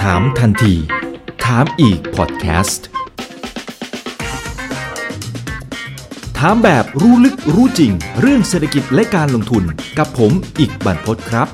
ถามทันที ถามอีกพอดแคสต์ ถามแบบรู้ลึกรู้จริง เรื่องเศรษฐกิจและการลงทุนกับผมอีกบรรพศครับ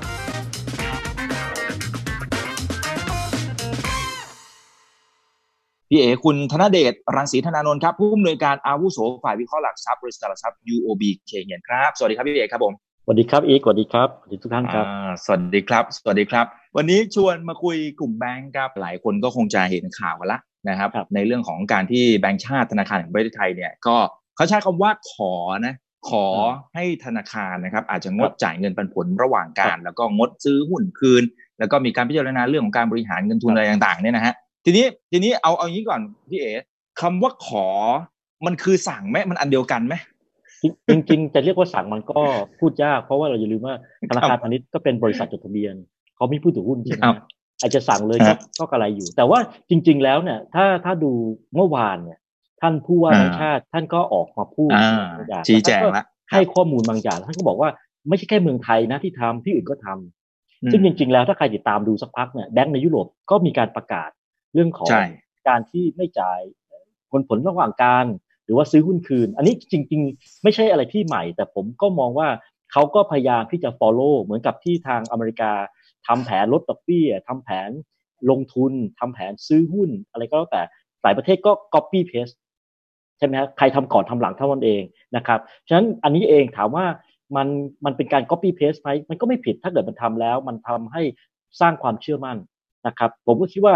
พี่เอคุณธนเดชรังสีธนานนท์ครับ ผู้อำนวยการอาวุโสฝ่ายวิเคราะห์หลักทรัพย์บริษัทหลักทรัพย์ UOB เคเงียนครับ สวัสดีครับพี่เอครับผมสวัสดีครับอีกสวัสดีครับสวัสดีทุกท่านครับอ่าสวัสดีครับ สวัสดีครับ วันนี้ชวนมาคุยกลุ่มแบงก์ครับหลายคนก็คงจะเห็นข่าวกันละนะครับครับ ในเรื่องของการที่แบงก์ชาติธนาคารแห่งประเทศไทยเนี่ยก็เขาใช้คำว่าขอนะขอให้ธนาคารนะครับ อาจจะงดจ่ายเงินปันผลระหว่างการ แล้วก็งดซื้อหุ้นคืน แล้วก็มีการพิจารณาเรื่องของการบริหารเงินทุนอะไรต่างๆเนี่ยนะฮะทีนี้ทีนี้เอาเอาอย่างนี้ก่อนพี่เอ๋คำว่าขอมันคือสั่งไหมมันอันเดียวกันไหมจริงจริงๆจะเรียกว่าสั่งมันก็พูดยากเพราะว่าเราอย่าลืมว่าธนาคารพาณิชย์ก็เป็นบริษัทจดทะเบียน เขามีผู้ถือหุ้นใช่ไหมครับอาจจะสั่งเลยคก็รับก็กระไรอยู่ แต่ว่าจริง ๆ แล้วเนี่ย ถ้าถ้าดูเมื่อวานเนี่ย ท่านผู้ว่าอ่าแบงค์ชาติ ท่านก็ออกมาพูดอ่าบางอย่างชี้แจงล้วท่านก็ละให้ข้อมูลบางอย่างท่านก็บอกว่าไม่ใช่แค่เมืองไทยนะที่ทำที่อื่นก็ทำซึ่งจริง ๆ แล้วถ้าใครติดตามดูสักพักเนี่ยแบงก์ในยุโรปก็มีการประกาศเรื่องของใช่การที่ไม่จ่ายผลผลระหว่างการ หรือว่าซื้อหุ้นคืน อันนี้จริง ๆ ไม่ใช่อะไรที่ใหม่ แต่ผมก็มองว่าเขาก็พยายามที่จะ follow เหมือนกับที่ทางอเมริกา ทำแผนลดดอกเบี้ยทำแผนลงทุนทำแผนซื้อหุ้น อะไรก็แล้วแต่หลายประเทศก็ copy paste ใช่ไหมครับใครทำก่อนทำหลังเท่านั้นเองนะครับฉะนั้นอันนี้เองถามว่ามันมันเป็นการ copy paste ไหมมันก็ไม่ผิดถ้าเกิดมันทำแล้ว มันทำให้สร้างความเชื่อมั่นนะครับ ผมก็คิดว่า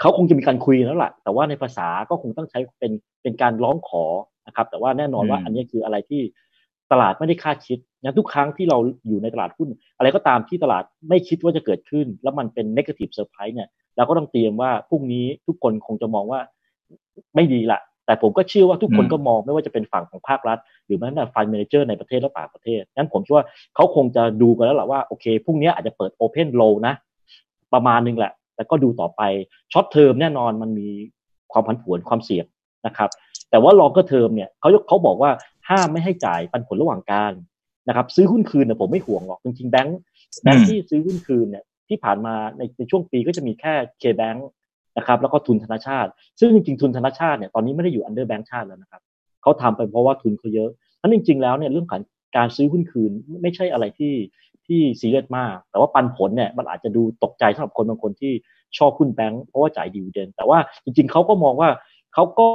เขาคงจะมีการคุยแล้วล่ะแต่ว่าในภาษาก็คงต้องใช้เป็นเป็นการร้องขอนะครับ แต่ว่าแน่นอนว่าอืมอันนี้คืออะไรที่ ตลาดไม่ได้คาดคิดนะทุกครั้งที่เราอยู่ในตลาดหุ้น อะไรก็ตามที่ตลาดไม่คิดว่าจะเกิดขึ้น แล้วมันเป็น negative surprise เนี่ยเราก็ต้องเตรียมว่าพรุ่งนี้ทุกคนคงจะมองว่าไม่ดีละแต่ผมก็เชื่อว่าทุกคนก็มองไม่ว่าจะเป็นฝั่งของภาครัฐ หรือแม้แต่ฟันเมนเจอร์ในประเทศและต่างประเทศงั้นผมคิดว่าเขาคงจะดูกันแล้วแหละว่าโอเคพรุ่งนี้อาจจะเปิด Open Low นะ ประมาณนึงแหละ แต่ก็ดูต่อไปshort term แน่นอนมันมีความผันผวนความเสี่ยงนะครับ แต่ว่า longer term เนี่ยเขาเขาบอกว่า ห้ามไม่ให้จ่ายปันผลระหว่างกาลนะครับ ซื้อหุ้นคืนเนี่ยผมไม่ห่วงหรอกจริงๆแบงค์แบงค์ที่ซื้อหุ้นคืนเนี่ยที่ผ่านมาในในช่วงปีก็จะมีแค่ K-Bank นะครับ แล้วก็ทุนธนาชาติ ซึ่งจริงๆทุนธนาชาติเนี่ยตอนนี้ไม่ได้อยู่ under แบงค์ชาติแล้วนะครับเขาทำไปเพราะว่าทุนเขาเยอะฉะนั้นจริง ๆ แล้วเนี่ยเรื่องการการซื้อหุ้นคืนไม่ใช่อะไรที่ที่ซีเรียสมาก แต่ว่าปันผลเนี่ยมันอาจจะดูตกใจสำหรับคนบางคนที่ชอบหุ้นแบงค์เพราะว่าจ่ายดีเวเดนแต่ว่าจริงๆเขาก็มองว่าเขาก็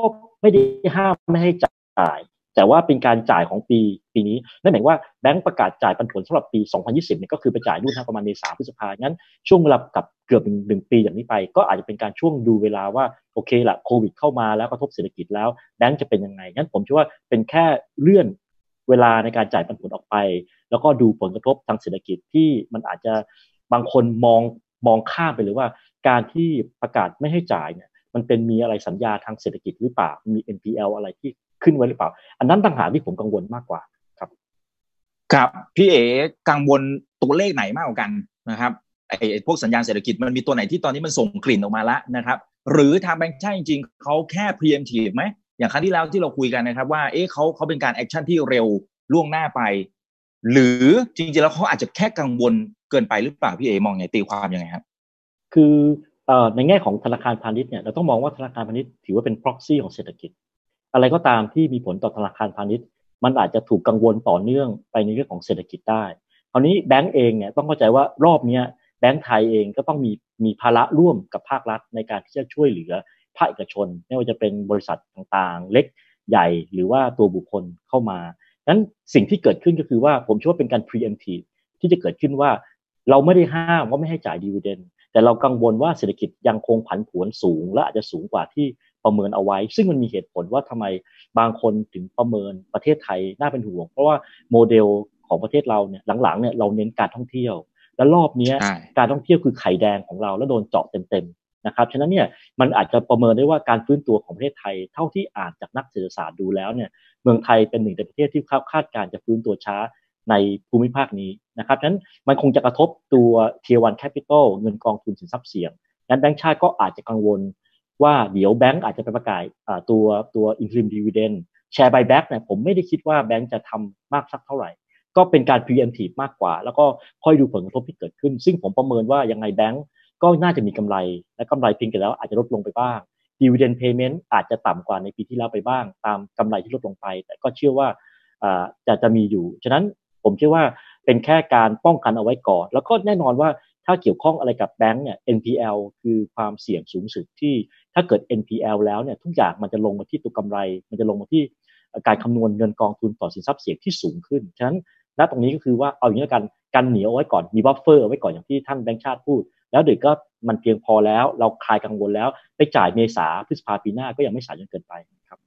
ไม่ได้ห้ามไม่ให้จ่าย แต่ว่าเป็นการจ่ายของปีปีนี้นั่นหมายว่าแบงก์ประกาศจ่ายปันผลสำหรับปี 2020เนี่ยก็คือไปจ่ายนู่นนประมาณเมษาพฤษภางั้นช่วงเวลากับเกือบหนึ่งหนึ่งปีอย่างนี้ไป ก็อาจจะเป็นการช่วงดูเวลาว่าโอเคละโควิดเข้ามาแล้วกระทบเศรษฐกิจแล้วแบงก์จะเป็นยังไงงั้นผมคิดว่าเป็นแค่เลื่อนเวลาในการจ่ายปันผลออกไป แล้วก็ดูผลกระทบทางเศรษฐกิจที่มันอาจจะบางคนมองมองข้ามไปเลยว่า การที่ประกาศไม่ให้จ่ายเนี่ยมันเป็นมีอะไรสัญญาณทางเศรษฐกิจหรือเปล่ามี NPL อะไรที่ ขึ้นไว้หรือเปล่า อันนั้นต่างหากที่ผมกังวลมากกว่าครับพี่เอ๋กังวลตัวเลขไหนมากกว่ากันนะครับไอ้ไอ้พวกสัญญาณเศรษฐกิจมันมีตัวไหนที่ตอนนี้มันส่งกลิ่นออกมาแล้วนะครับ หรือทางแบงค์ชาติจริงๆเขาแค่ preemptive ไหมอย่างครั้งที่แล้วที่เราคุยกันนะครับว่าเอ๊ะเขาเขาเป็นการ action ที่เร็วล่วงหน้าไป หรือจริงๆแล้วเขาอาจจะแค่กังวลเกินไปหรือเปล่าพี่เอ๋มองไงตีความยังไงครับ คือเอ่อในแง่ของธนาคารพาณิชย์เนี่ยเราต้องมองว่าธนาคารพาณิชย์ถือว่าเป็น proxy ของเศรษฐกิจ อะไรก็ตามที่มีผลต่อธนาคารพาณิชย์ มันอาจจะถูกกังวลต่อเนื่องไปในเรื่องของเศรษฐกิจได้คราวนี้แบงก์เองเนี่ยต้องเข้าใจว่ารอบนี้แบงก์ไทยเองก็ต้องมีมีภาระร่วมกับภาครัฐในการที่จะช่วยเหลือภาคเอกชน ไม่ว่าจะเป็นบริษัทต่างๆ เล็กใหญ่หรือว่าตัวบุคคลเข้ามานั้นสิ่งที่เกิดขึ้นก็คือว่าผมเชื่อว่าเป็นการ preemptive ที่จะเกิดขึ้นว่า เราไม่ได้ห้ามว่าไม่ให้จ่ายดีเวเดนแต่เรากังวลว่าเศรษฐกิจยังคงผันผวนสูง และอาจจะสูงกว่าที่ ประเมินเอาไว้ ซึ่งมันมีเหตุผลว่าทำไมบางคนถึงประเมินประเทศไทยน่าเป็นห่วง เพราะว่าโมเดลของประเทศเราเนี่ยหลังๆเนี่ยเราเน้นการท่องเที่ยว และรอบเนี้ยใช่การท่องเที่ยวคือไข่แดงของเราแล้วโดนเจาะเต็มๆนะครับฉะนั้นเนี่ยมันอาจจะประเมินได้ว่าการฟื้นตัวของประเทศไทย เท่าที่อ่านจากนักเศรษฐศาสตร์ดูแล้วเนี่ยเมืองไทยเป็นหนึ่งในประเทศที่คาดการณ์จะฟื้นตัวช้าในภูมิภาคนี้นะครับฉะนั้นมันคงจะกระทบตัว Tier 1 Capital เงินกองทุนสินทรัพย์เสี่ยงนั้นแบงก์ชาติก็อาจจะกังวล ว่าเดี๋ยวแบงก์อาจจะไปประกาศตัวตัว interim dividend แชร์ buyback เนี่ยผมไม่ได้คิดว่าแบงก์จะทำมากสักเท่าไหร่ ก็เป็นการ preemptive มากกว่า แล้วก็ค่อยดูผลกระทบที่เกิดขึ้น ซึ่งผมประเมินว่ายังไงแบงก์ก็น่าจะมีกำไร และกำไรเพียงแต่แล้วอาจจะลดลงไปบ้าง dividend payment อาจจะต่ำกว่าในปีที่แล้วไปบ้าง ตามกำไรที่ลดลงไป แต่ก็เชื่อว่าจะจะมีอยู่ ฉะนั้นผมเชื่อว่าเป็นแค่การป้องกันเอาไว้ก่อน แล้วก็แน่นอนว่า ถ้าเกี่ยวข้องอะไรกับแบงก์เนี่ย NPL คือความเสี่ยงสูงสุดที่ถ้าเกิด NPL แล้วเนี่ยทุกอย่างมันจะลงมาที่ตัวกำไร มันจะลงมาที่การคำนวณเงินกองทุนต่อสินทรัพย์เสี่ยงที่สูงขึ้น ฉะนั้นณตรงนี้ก็คือว่าเอาอย่างนี้กันกันเหนียวไว้ก่อนมี buffer ไว้ก่อนอย่างที่ท่านแบงค์ชาติพูด แล้วเดี๋ยวก็มันเพียงพอแล้ว เราคลายกังวลแล้ว ไปจ่ายเมษาพฤษภาปีหน้าก็ยังไม่สายจนเกินไปครับ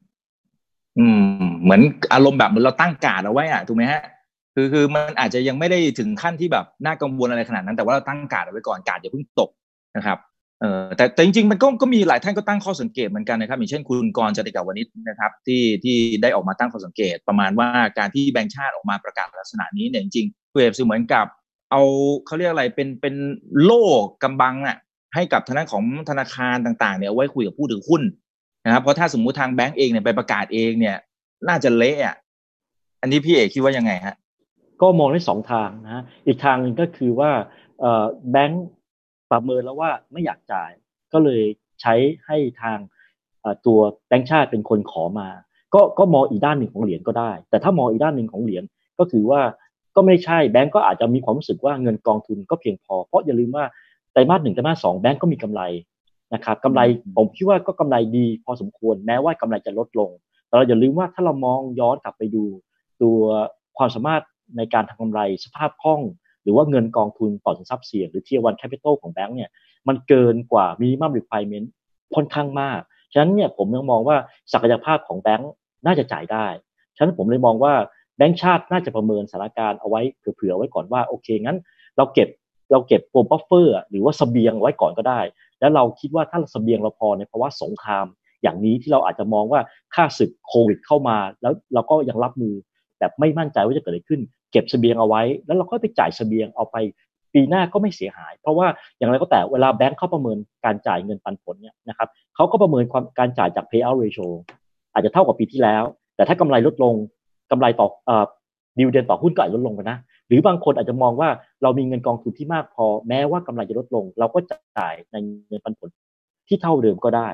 อืม เหมือนอารมณ์แบบเหมือนเราตั้งการ์ดเอาไว้อะถูกไหมฮะ คือคือมันอาจจะยังไม่ได้ถึงขั้นที่แบบน่ากังวลอะไรขนาดนั้น แต่ว่าเราตั้งการ์ดเอาไว้ก่อนการ์ดอย่าเพิ่งตกนะครับเออแต่แต่จริงๆมันก็ก็มีหลายท่านก็ตั้งข้อสังเกตเหมือนกันนะครับ อย่างเช่นคุณกรณ์ จาติกวณิชนะครับที่ที่ได้ออกมาตั้งข้อสังเกต ประมาณว่าการที่แบงค์ชาติออกมาประกาศลักษณะนี้เนี่ยจริงๆเวฟเหมือนกับ เอาเขาเรียกอะไรเป็นเป็นโล่กำบังอะให้กับทางด้านของธนาคารต่างๆเนี่ยเอาไว้คุยกับผู้ถือหุ้นนะครับเพราะถ้าสมมุติทางแบงก์เองเนี่ยไปประกาศเองเนี่ย น่าจะเละอะอันนี้พี่เอกคิดว่ายังไงฮะ ก็มองได้สองทางนะอีกทางหนึ่งก็คือว่าแบงก์ประเมินแล้วว่าไม่อยากจ่าย ก็เลยใช้ให้ทางตัวแบงก์ชาติเป็นคนขอมา ก็ก็มองอีกด้านหนึ่งของเหรียญก็ได้ แต่ถ้ามองอีกด้านหนึ่งของเหรียญก็คือว่าก็ไม่ใช่แบงก์ก็อาจจะมีความรู้สึกว่าเงินกองทุนก็เพียงพอ เพราะอย่าลืมว่าไตรมาสหนึ่งไตรมาสสองแบงก์ก็มีกำไรนะครับกำไรผมคิดว่าก็กำไรดีพอสมควรแม้ว่ากำไรจะลดลง แต่เราอย่าลืมว่าถ้าเรามองย้อนกลับไปดูตัวความสามารถ ในการทำกำไรสภาพคล่อง หรือว่าเงินกองทุนต่อสินทรัพย์เสี่ยงหรือ tier one capital ของแบงก์เนี่ยมันเกินกว่า minimum requirement ค่อนข้างมาก ฉะนั้นเนี่ยผมยังมองว่าศักยภาพของแบงก์น่าจะจ่ายได้ ฉะนั้นผมเลยมองว่าแบงก์ชาติน่าจะประเมินสถานการณ์เอาไว้เผื่อๆไว้ก่อนว่าโอเคงั้น เราเก็บเราเก็บพวก buffer หรือว่าเสบียงไว้ก่อนก็ได้ แล้วเราคิดว่าถ้าเสบียงเราพอในภาวะสงคราม อย่างนี้ที่เราอาจจะมองว่าข้าศึกโควิดเข้ามา แล้วเราก็ยังรับมือแบบไม่มั่นใจว่าจะเกิดอะไรขึ้น เก็บเสบียงเอาไว้ แล้วเราก็ไปจ่ายเสบียงเอาไป ปีหน้าก็ไม่เสียหาย เพราะว่าอย่างไรก็แต่เวลาแบงค์เขาประเมินการจ่ายเงินปันผลเนี่ยนะครับเขาก็ประเมินความการจ่ายจาก payout ratio อาจจะเท่ากับปีที่แล้ว แต่ถ้ากำไรลดลงกำไรต่ออดิวเดนต่อหุ้นก็อาจจะลดลงไปนะ หรือบางคนอาจจะมองว่าเรามีเงินกองทุนที่มากพอ แม้ว่ากำไรจะลดลง เราก็จ่ายในเงินปันผลที่เท่าเดิมก็ได้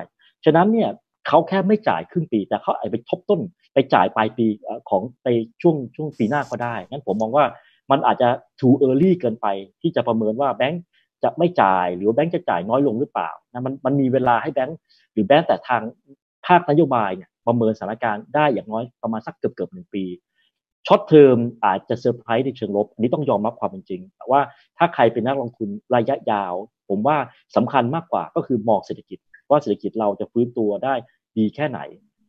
ฉะนั้นเนี่ย เขาแค่ไม่จ่ายครึ่งปี แต่เขาอาจไปทบต้นไปจ่ายปลายปีของไปช่วงช่วงปีหน้าก็ได้งั้นผมมองว่ามันอาจจะ too early เกินไป ที่จะประเมินว่าแบงก์จะไม่จ่ายหรือแบงก์จะจ่ายน้อยลงหรือเปล่านะมันมันมีเวลาให้แบงก์หรือแบงก์แต่ทางภาคนโยบายเนี่ยประเมินสถานการณ์ได้อย่างน้อยประมาณสักเกือบเกือบหนึ่งปี short term อาจจะเซอร์ไพรส์ในเชิงลบ อันนี้ต้องยอมรับความเป็นจริง แต่ว่าถ้าใครเป็นนักลงทุนระยะยาว ผมว่าสำคัญมากกว่าก็คือมองเศรษฐกิจ ว่าเศรษฐกิจเราจะฟื้นตัวได้ ดีแค่ไหน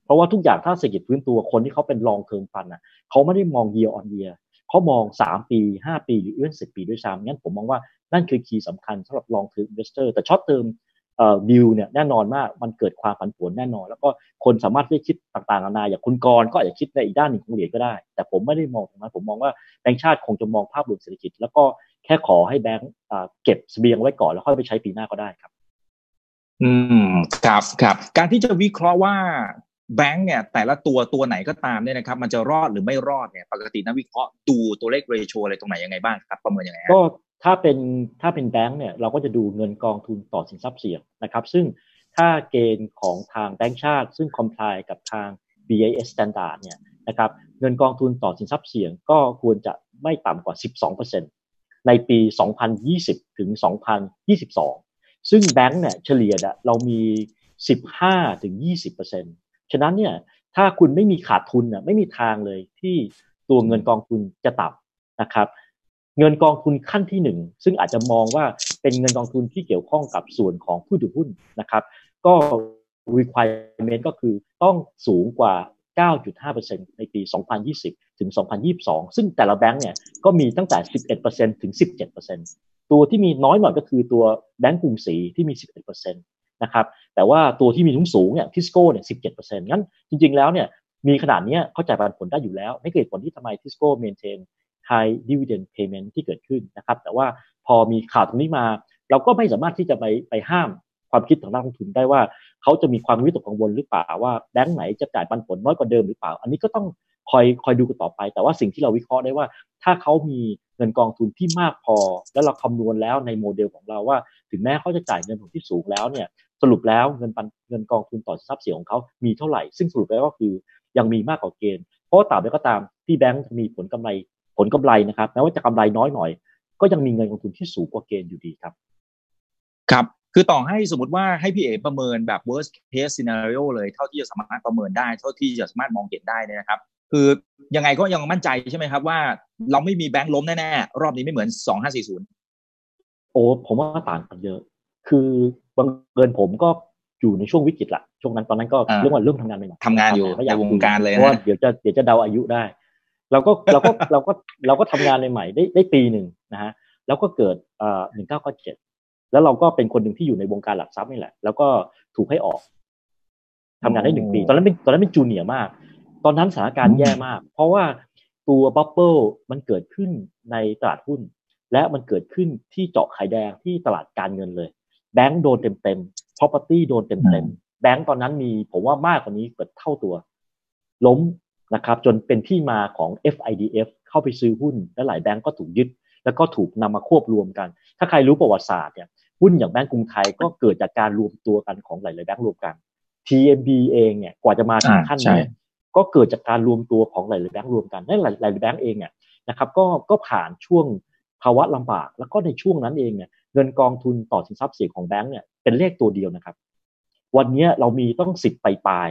เพราะว่าทุกอย่างถ้าเศรษฐกิจฟื้นตัวคนที่เขาเป็น long term fund อะเขาไม่ได้มอง year on year เขามอง 3 ปี 5 ปีหรือเป็นสิบปีด้วยซ้ำงั้นผมมองว่านั่นคือ key สำคัญสำหรับ long term investor แต่ short term เอ่อวิวเนี่ยแน่นอนมากมันเกิดความผันผวนแน่นอน แล้วก็คนสามารถที่คิดต่างๆนานาอย่างคุณกรก็อาจจะคิดในอีกด้านหนึ่งของเหรียญก็ได้ แต่ผมไม่ได้มองตรงนั้นผมมองว่าแบงก์ชาติคงจะมองภาพรวมเศรษฐกิจ แล้วก็แค่ขอให้แบงก์เก็บเสบียงไว้ก่อนแล้วค่อยไปใช้ปีหน้าก็ได้ครับ อืมครับครับ การที่จะวิเคราะห์ว่าแบงก์เนี่ยแต่ละตัวตัวไหนก็ตามเนี่ยนะครับ มันจะรอดหรือไม่รอดเนี่ยปกตินักวิเคราะห์ดูตัวเลขเรโชอะไรตรงไหนยังไงบ้างครับประเมินยังไงก็ถ้าเป็นถ้าเป็นแบงก์เนี่ยเราก็จะดูเงินกองทุนต่อสินทรัพย์เสี่ยงนะครับ ซึ่งถ้าเกณฑ์ของทางแบงก์ชาติ ซึ่งคอมพลายกับทาง BIS standard เนี่ยนะครับเงินกองทุนต่อสินทรัพย์เสี่ยงก็ควรจะไม่ต่ำกว่า 12%ในปี 2020 ถึง 2022 ซึ่งแบงก์เนี่ยเฉลี่ยเรามี 15ถึง20%ฉะนั้นเนี่ยถ้าคุณไม่มีขาดทุนน่ะไม่มีทางเลยที่ตัวเงินกองทุนจะต่ำนะครับ เงินกองทุนขั้นที่หนึ่งซึ่งอาจจะมองว่าเป็นเงินกองทุนที่เกี่ยวข้องกับส่วนของผู้ถือหุ้นนะครับ ก็ requirement ก็คือต้องสูงกว่า 9.5%ในปี 2020 ถึง 2022 ซึ่งแต่ละแบงก์เนี่ยก็มีตั้งแต่ 11%ถึง 17% ตัวที่มีน้อยหน่อยก็คือตัวแบงก์กรุงศรีที่มี 11%นะครับแต่ว่าตัวที่มีทุนสูงเนี่ยทิสโก้เนี่ย17%งั้นจริง ๆ แล้วเนี่ยมีขนาดนี้เขาจ่ายปันผลได้อยู่แล้วไม่เกิดผลที่ทำไมทิสโก้เมนเทน high dividend payment ที่เกิดขึ้นนะครับแต่ว่าพอมีข่าวตรงนี้มา เราก็ไม่สามารถที่จะไปไปห้ามความคิดของนักลงทุนได้ว่า เขาจะมีความวิตกกังวลหรือเปล่าว่าแบงก์ไหนจะจ่ายปันผลน้อยกว่าเดิมหรือเปล่า อันนี้ก็ต้อง คอยคอยดูกันต่อไป แต่ว่าสิ่งที่เราวิเคราะห์ได้ว่า ถ้าเขามีเงินกองทุนที่มากพอ แล้วเราคำนวณแล้วในโมเดลของเราว่า ถึงแม้เขาจะจ่ายเงินทุนที่สูงแล้วเนี่ยสรุปแล้วเงินปันเงินกองทุนต่อทรัพย์เสียของเขามีเท่าไหร่ ซึ่งสรุปแล้วก็คือยังมีมากกว่าเกณฑ์เพราะตราบใดก็ตามที่แบงก์มีผลกำไรผลกำไรนะครับแม้ว่าจะกำไรน้อยหน่อย ก็ยังมีเงินกองทุนที่สูงกว่าเกณฑ์อยู่ดีครับ ครับคือต่อให้สมมติว่าให้พี่เอประเมินแบบ worst case scenario เลยเท่าที่จะสามารถประเมินได้ เท่าที่จะสามารถมองเห็นได้เนี่ยนะครับ คือยังไงก็ยังมั่นใจใช่ไหมครับว่า เราไม่มีแบงค์ล้มแน่ๆรอบนี้ไม่เหมือนสองห้าสี่ศูนย์โอ้ผมว่าต่างกันเยอะ คือบังเอิญผมก็อยู่ในช่วงวิกฤตละช่วงนั้นตอนนั้นก็เรื่องว่าเรื่องทำงานใหม่ทำงานอยู่ในวงการเลยเพราะเดี๋ยวจะเดี๋ยวจะเดาอายุได้เราก็เราก็เราก็เราก็ทำงานในใหม่ได้ได้ปีหนึ่งนะฮะแล้วก็เกิดเอ่อหนึ่งเก้าก็เจ็ดแล้วเราก็เป็นคนหนึ่งที่อยู่ในวงการหลักทรัพย์นี่แหละ แล้วก็ถูกให้ออกทำงานได้หนึ่งปี ตอนนั้นเป็นตอนนั้นเป็นจูเนียร์มาก ตอนนั้นสถานการณ์แย่มาก เพราะว่าตัวบับเบิลมันเกิดขึ้นในตลาดหุ้น และมันเกิดขึ้นที่เจาะไข่แดงที่ตลาดการเงินเลย แบงก์โดนเต็มเต็ม property โดนเต็มเต็มแบงก์ตอนนั้นมีผมว่ามากกว่านี้เกิดเท่าตัว ล้มนะครับจนเป็นที่มาของ FIDF เข้าไปซื้อหุ้น และหลายแบงก์ก็ถูกยึด แล้วก็ถูกนำมาควบรวมกัน ถ้าใครรู้ประวัติศาสตร์เนี่ยหุ้นอย่างแบงก์กรุงไทยก็เกิดจากการรวมตัวกันของหลายๆแบงก์รวมกัน TMB เองเนี่ยกว่าจะมาถึงขั้นนี้ ก็เกิดจากการรวมตัวของหลายๆแบงก์รวมกันและหลายๆแบงก์เองเนี่ยนะครับก็ก็ผ่านช่วงภาวะลำบาก แล้วก็ในช่วงนั้นเองเนี่ยเงินกองทุนต่อสินทรัพย์เสี่ยงของแบงก์เนี่ยเป็นเลขตัวเดียวนะครับ วันนี้เรามีต้องสิบปลาย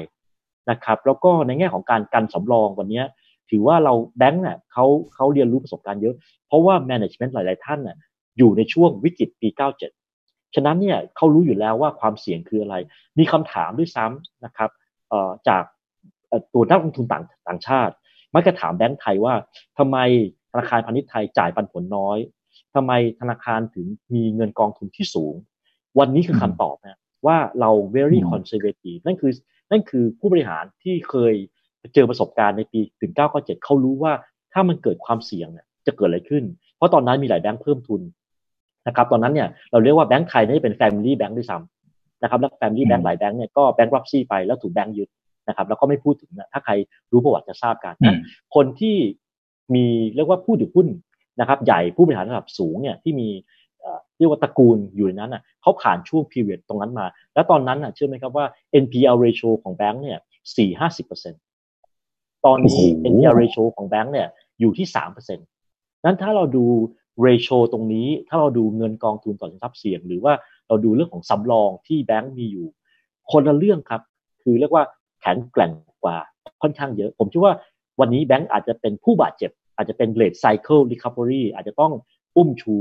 นะครับ แล้วก็ในแง่ของการกันสำรองวันนี้ถือว่าเราแบงก์เนี่ยเขาเขาเรียนรู้ประสบการณ์เยอะ เพราะว่า management หลาย ๆ ท่านน่ยอยู่ในช่วงวิกฤตปี 97 ฉะนั้นเนี่ยเขารู้อยู่แล้วว่าความเสี่ยงคืออะไร มีคำถามด้วยซ้ำนะครับจาก ตัวนักลงทุนต่างต่างชาติ มักจะถามแบงก์ไทยว่าทำไมธนาคารพาณิชย์ไทยจ่ายปันผลน้อยทำไมธนาคารถึงมีเงินกองทุนที่สูง วันนี้คือคำตอบนะว่าเรา very conservative นั่นคือนั่นคือผู้บริหารที่เคยเจอประสบการณ์ในปีถึง9 9 7เขารู้ว่าถ้ามันเกิดความเสี่ยงเนี่ยจะเกิดอะไรขึ้น เพราะตอนนั้นมีหลายแบงค์เพิ่มทุนนะครับ ตอนนั้นเนี่ยเราเรียกว่าแบงค์ไทยนี่เป็น Family Bank ด้วยซ้ำนะครับ แล้ว Family Bank หลายแบงค์เนี่ยก็แบงค์รับซี่ไปแล้วถูกแบงค์ยึด นะครับแล้วก็ไม่พูดถึงนะถ้าใครรู้ประวัติจะทราบกันนะคนที่มีเรียกว่าผู้ถือหุ้นนะครับใหญ่ผู้บริหารระดับสูงเนี่ยที่มีเรียกว่าตระกูลอยู่ในนั้นอะเขาผ่านช่วงพีเรียดตรงนั้นมา แล้วตอนนั้นอะเชื่อไหมครับว่า NPL ratio ของแบงค์เนี่ยสี่ห้าสิบเปอร์เซ็นตอนนี้ NPL ratio ของแบงค์เนี่ยอยู่ที่สามเปอร์เซ็นต์นั้นถ้าเราดู ratio ตรงนี้ ถ้าเราดูเงินกองทุนต่อสินทรัพย์เสี่ยง หรือว่าเราดูเรื่องของสำรองที่แบงค์มีอยู่ คนละเรื่องครับ คือเรียกว่า แข็งแกร่งกว่าค่อนข้างเยอะ ผมคิดว่าวันนี้แบงค์อาจจะเป็นผู้บาดเจ็บ อาจจะเป็น late cycle recovery อาจจะต้องอุ้มชู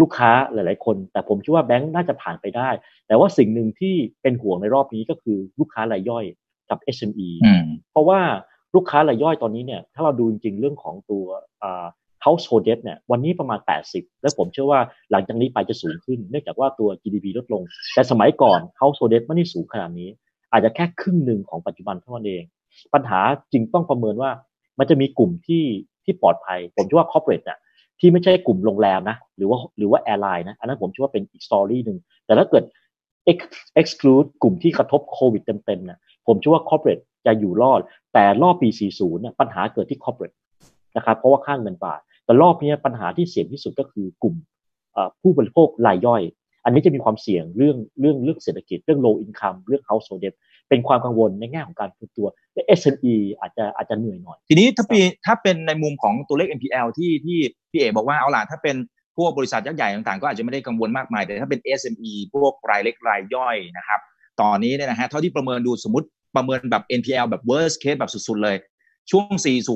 ลูกค้าหลาย ๆ คน แต่ผมคิดว่าแบงค์น่าจะผ่านไปได้ แต่ว่าสิ่งหนึ่งที่เป็นห่วงในรอบนี้ก็คือลูกค้ารายย่อยกับ SME เพราะว่าลูกค้ารายย่อยตอนนี้เนี่ยถ้าเราดูจริงๆเรื่องของตัว household debt เนี่ยวันนี้ประมาณ 80 และผมเชื่อว่าหลังจากนี้ไปจะสูงขึ้น เนื่องจากว่าตัว GDP ลดลง แต่สมัยก่อน household debt ไม่ได้สูงขนาดนี้ อาจจะแค่ครึ่งหนึ่งของปัจจุบันเท่านั้นเอง ปัญหาจริงต้องประเมินว่า มันจะมีกลุ่มที่ที่ปลอดภัย ผมเชื่อว่า corporate เนี่ยที่ไม่ใช่กลุ่มโรงแรมนะ หรือว่าหรือว่า airline นะอันนั้นผมคิดว่าเป็นอีก story หนึ่งแต่ถ้าเกิด exclude กลุ่มที่กระทบโควิดเต็มๆเนี่ยผมเชื่อว่า corporate จะอยู่รอด แต่รอบปี 40เนี่ยปัญหาเกิดที่ corporate นะครับเพราะว่าค่าเงินบาทแต่รอบนี้ปัญหาที่เสี่ยงที่สุดก็คือกลุ่มผู้บริโภครายย่อย อันนี้จะมีความเสี่ยงเรื่องเรื่องเรื่องเศรษฐกิจเรื่อง low income เรื่อง household debt เป็นความกังวลในแง่ของการฟื้นตัวและ SME อาจจะอาจจะเหนื่อยหน่อย ทีนี้ถ้าปีถ้าเป็นในมุมของตัวเลข NPL ที่ที่พี่เอบอกว่าเอาล่ะถ้าเป็นพวกบริษัทยักษ์ใหญ่ต่างๆ ก็อาจจะไม่ได้กังวลมากมาย แต่ถ้าเป็น SME พวกรายเล็กรายย่อยนะครับตอนนี้เนี่ยนะฮะเท่าที่ประเมินดูสมมติประเมินแบบ NPL แบบ worst case แบบสุดๆเลย ช่วง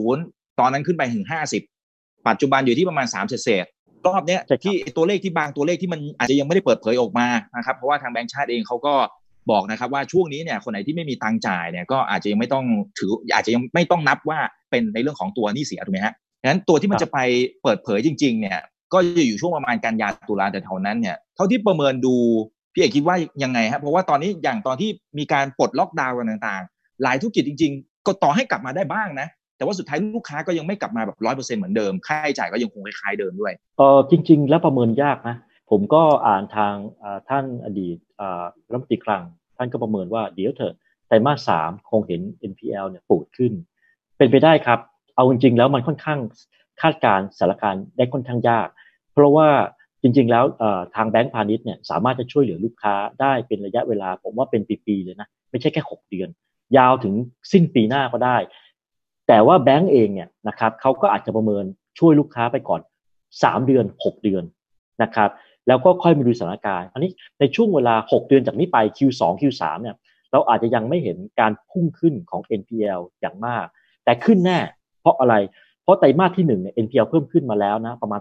40 ตอนนั้นขึ้นไปถึง 50 ปัจจุบันอยู่ที่ประมาณ3เศษ รอบนี้ที่ตัวเลขที่บางตัวเลขที่มันอาจจะยังไม่ได้เปิดเผยออกมานะครับเพราะว่าทางแบงก์ชาติเองเขาก็บอกนะครับว่าช่วงนี้เนี่ยคนไหนที่ไม่มีตังจ่ายเนี่ยก็อาจจะยังไม่ต้องถืออาจจะยังไม่ต้องนับว่าเป็นในเรื่องของตัวหนี้เสียถูกไหมฮะฉะนั้นตัวที่มันจะไปเปิดเผยจริง ๆ เนี่ยก็จะอยู่ช่วงประมาณกันยาตุลาแต่เท่านั้นเนี่ยเท่าที่ประเมินดูพี่เอกคิดว่ายังไงครับเพราะว่าตอนนี้อย่างตอนที่มีการปลดล็อกดาวน์กันต่างๆ หลายธุรกิจจริง ๆ ก็ต่อให้กลับมาได้บ้างนะ แต่ว่าสุดท้ายลูกค้าก็ยังไม่กลับมาแบบร้อยเปอร์เซ็นเหมือนเดิม ค่าใช้จ่ายก็ยังคงคล้ายๆเดิมด้วยเออจริง ๆ แล้วประเมินยากนะ ผมก็อ่านทางท่านอดีตรัฐมนตรีคลัง ท่านก็ประเมินว่าเดี๋ยวเถอะไตรมาสสามคงเห็น NPL เนี่ยปูดขึ้น เป็นไปได้ครับ เอาจริง ๆ แล้วมันค่อนข้างคาดการสถานการณ์ได้ค่อนข้างยาก เพราะว่าจริง ๆ แล้วทางแบงก์พาณิชย์เนี่ยสามารถจะช่วยเหลือลูกค้าได้เป็นระยะเวลา ผมว่าเป็นปี ๆ เลยนะ ไม่ใช่แค่ 6 เดือน ยาวถึงสิ้นปีหน้าก็ได้ แต่ว่าแบงก์เองเนี่ยนะครับเขาก็อาจจะประเมินช่วยลูกค้าไปก่อน 3 เดือน 6 เดือนนะครับแล้วก็ค่อยมาดูสถานการณ์อันนี้ในช่วงเวลา 6 เดือนจากนี้ไป Q2 Q3 เนี่ยเราอาจจะยังไม่เห็นการพุ่งขึ้นของ NPL อย่างมาก แต่ขึ้นแน่เพราะอะไร เพราะไตรมาสที่1เนี่ย NPL เพิ่มขึ้นมาแล้วนะประมาณ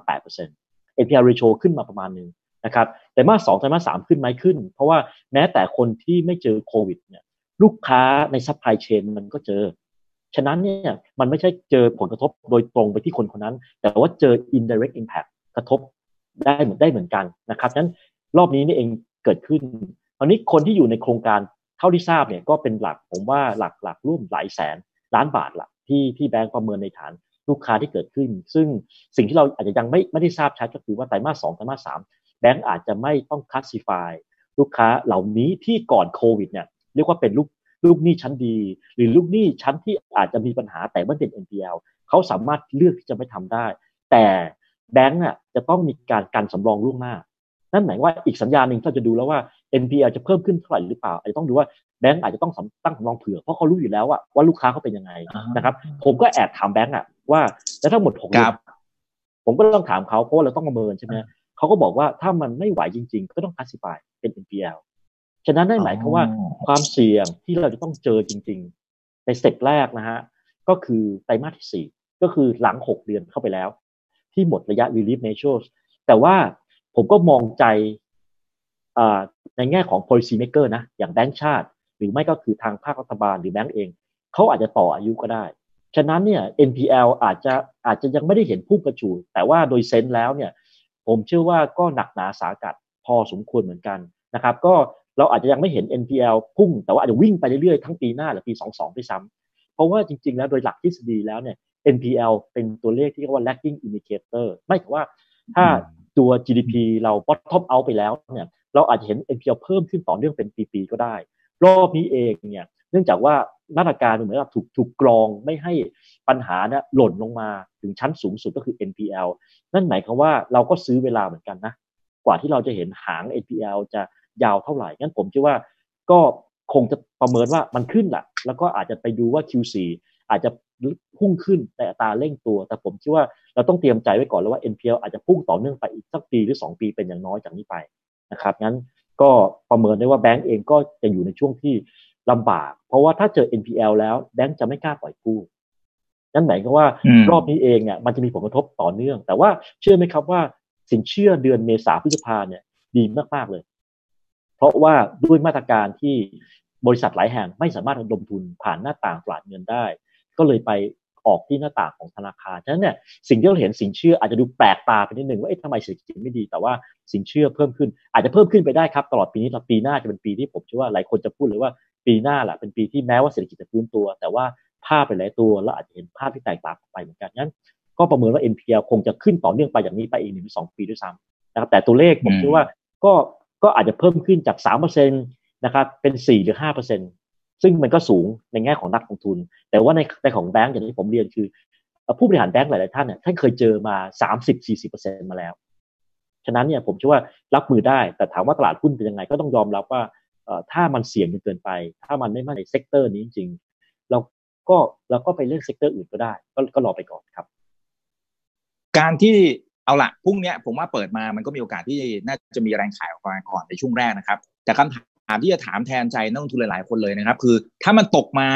8% NPL ratio ขึ้นมาประมาณหนึ่งนะครับแต่มาสองไตรมาสสามขึ้นไหมขึ้น เพราะว่าแม้แต่คนที่ไม่เจอโควิดเนี่ยลูกค้าใน supply chain มันก็เจอ ฉะนั้นเนี่ยมันไม่ใช่เจอผลกระทบโดยตรงไปที่คนคนนั้น แต่ว่าเจอ indirect impact กระทบได้เหมือนได้เหมือนกันนะครับฉะนั้นรอบนี้นี่เองเกิดขึ้นตอนนี้คนที่อยู่ในโครงการเท่าที่ทราบเนี่ยก็เป็นหลักผมว่าหลักหลักร่วมหลายแสนล้านบาทละที่ที่แบงก์ประเมินในฐานลูกค้าที่เกิดขึ้น ซึ่งสิ่งที่เราอาจจะยังไม่ไม่ได้ทราบชัดก็คือว่าไตรมาสสองไตรมาสสามแบงก์อาจจะไม่ต้อง classifyลูกค้าเหล่านี้ที่ก่อนโควิดเนี่ยเรียกว่าเป็นลูก ลูกหนี้ชั้นดี หรือลูกหนี้ชั้นที่อาจจะมีปัญหาแต่ไม่เป็น NPL เขาสามารถเลือกที่จะไม่ทำได้ แต่แบงก์น่ะจะต้องมีการกันสำรองล่วงหน้า นั่นหมายว่าอีกสัญญาณหนึ่งเราจะดูแล้วว่า NPL จะเพิ่มขึ้นเท่าไหร่หรือเปล่าอาจจะต้องดูว่าแบงก์อาจจะต้องตั้งสำรองเผื่อเพราะเขารู้อยู่แล้วว่าว่าลูกค้าเขาเป็นยังไงนะครับ ผมก็แอบถามแบงก์อะว่าแล้วถ้าหมดหกเดือนผมก็ต้องถามเขาเพราะว่าเราต้องประเมินใช่ไหมเขาก็บอกว่าถ้ามันไม่ไหวจริง ๆ ก็ต้องคลาสสิฟายเป็น NPL ฉะนั้นได้หมายความว่าความเสี่ยงที่เราจะต้องเจอจริง ๆ ในสเต็ปแรกนะฮะก็คือไตรมาสที่สี่ก็คือหลังหกเดือนเข้าไปแล้ว ที่หมดระยะ relief measures แต่ว่าผมก็มองใจในแง่ของ policy maker นะ อย่างแบงก์ชาติ หรือไม่ก็คือทางภาครัฐบาลหรือแบงก์เอง เขาอาจจะต่ออายุก็ได้ ฉะนั้นเนี่ย NPL อาจจะอาจจะยังไม่ได้เห็นพุ่งกระฉูดแต่ว่าโดยเซนส์แล้วเนี่ย ผมเชื่อว่าก็หนักหนาสากัดพอสมควรเหมือนกันนะครับ ก็ เราอาจจะยังไม่เห็น NPL พุ่งแต่ว่าอาจจะวิ่งไปเรื่อยๆทั้งปีหน้าหรือปี 22ด้วยซ้ำเพราะว่าจริงๆแล้วโดยหลักทฤษฎีแล้วเนี่ย NPL เป็นตัวเลขที่เรียกว่า lagging indicator ไม่ถือว่าถ้าตัว GDP เรา bottom out ไปแล้วเนี่ยเราอาจจะเห็น NPL เพิ่มขึ้นต่อเนื่องเป็นปีๆก็ได้ รอบนี้เองเนี่ยเนื่องจากว่ามาตรการเหมือนกับถูกถูกกรองไม่ให้ปัญหาเนี่ยหล่นลงมาถึงชั้นสูงสุดก็คือ NPL นั่นหมายความว่าเราก็ซื้อเวลาเหมือนกันนะ กว่าที่เราจะเห็นหาง NPL จะ ยาวเท่าไหร่งั้นผมคิดว่าก็คงจะประเมินว่ามันขึ้นแหละแล้วก็อาจจะไปดูว่า Q4 อาจจะพุ่งขึ้นในอัตราเร่งตัว แต่ผมคิดว่าเราต้องเตรียมใจไว้ก่อนแล้วว่า NPL อาจจะพุ่งต่อเนื่องไปอีกสักปีหรือ 2 ปีเป็นอย่างน้อยจากนี้ไปนะครับงั้นก็ประเมินได้ว่าแบงก์เองก็จะอยู่ในช่วงที่ลำบาก เพราะว่าถ้าเจอ NPL แล้วแบงก์จะไม่กล้าปล่อยกู้นั่นหมายความว่ารอบนี้เองเนี่ยมันจะมีผลกระทบต่อเนื่อง แต่ว่าเชื่อไหมครับว่าสินเชื่อเดือนเมษาพฤษภาเนี่ยดีมากๆเลย เพราะว่าด้วยมาตรการที่บริษัทหลายแห่งไม่สามารถลงทุนผ่านหน้าต่างตลาดเงินได้ ก็เลยไปออกที่หน้าต่างของธนาคาร ฉะนั้นเนี่ยสิ่งที่เราเห็นสินเชื่ออาจจะดูแปลกตาไปนิดหนึ่งว่าเอ๊ะทำไมเศรษฐกิจไม่ดี แต่ว่าสินเชื่อเพิ่มขึ้น อาจจะเพิ่มขึ้นไปได้ครับตลอดปีนี้แลปีหน้าจะเป็นปีที่ผมเชื่อว่าหลายคนจะพูดเลยว่าปีหน้าแหละเป็นปีที่แม้ว่าเศรษฐกิจจะฟื้นตัว แต่ว่าภาพไปหลายตัวแล้วอาจจะเห็นภาพที่แตกต่างไปเหมือนกันงั้น ก็ประเมินว่า NPL คงจะขึ้นต่อเนื่องไปอย่างนี้ไปอีกหนึ่งสองปีด้วยซ้ำนะครับแต่ตัวเลขผมคิดว่าก็ ก็อาจจะเพิ่มขึ้นจากสามเปอร์เซ็นต์นะครับเป็นสี่หรือห้าเปอร์เซ็นต์ซึ่งมันก็สูงในแง่ของนักลงทุน แต่ว่าในในของแบงก์อย่างที่ผมเรียนคือ ผู้บริหารแบงก์หลาย ๆ ท่านเนี่ยท่านเคยเจอมาสามสิบสี่สิบเปอร์เซ็นมาแล้ว ฉะนั้นเนี่ยผมเชื่อว่ารับมือได้ แต่ถามว่าตลาดหุ้นเป็นยังไงก็ต้องยอมรับว่าถ้ามันเสี่ยงจนเกินไป ถ้ามันไม่มาใน sector นี้จริงๆเราก็เราก็ไปเล่น sector อื่นก็ได้ ก็ก็รอไปก่อนครับ การที่ เอาละพรุ่งนี้ผมว่าเปิดมามันก็มีโอกาสที่น่าจะมีแรงขายออกมาก่อนในช่วงแรกนะครับ แต่คำถามที่จะถามแทนใจนักลงทุนหลาย ๆ คนเลยนะครับ คือ ถ้ามันตกมา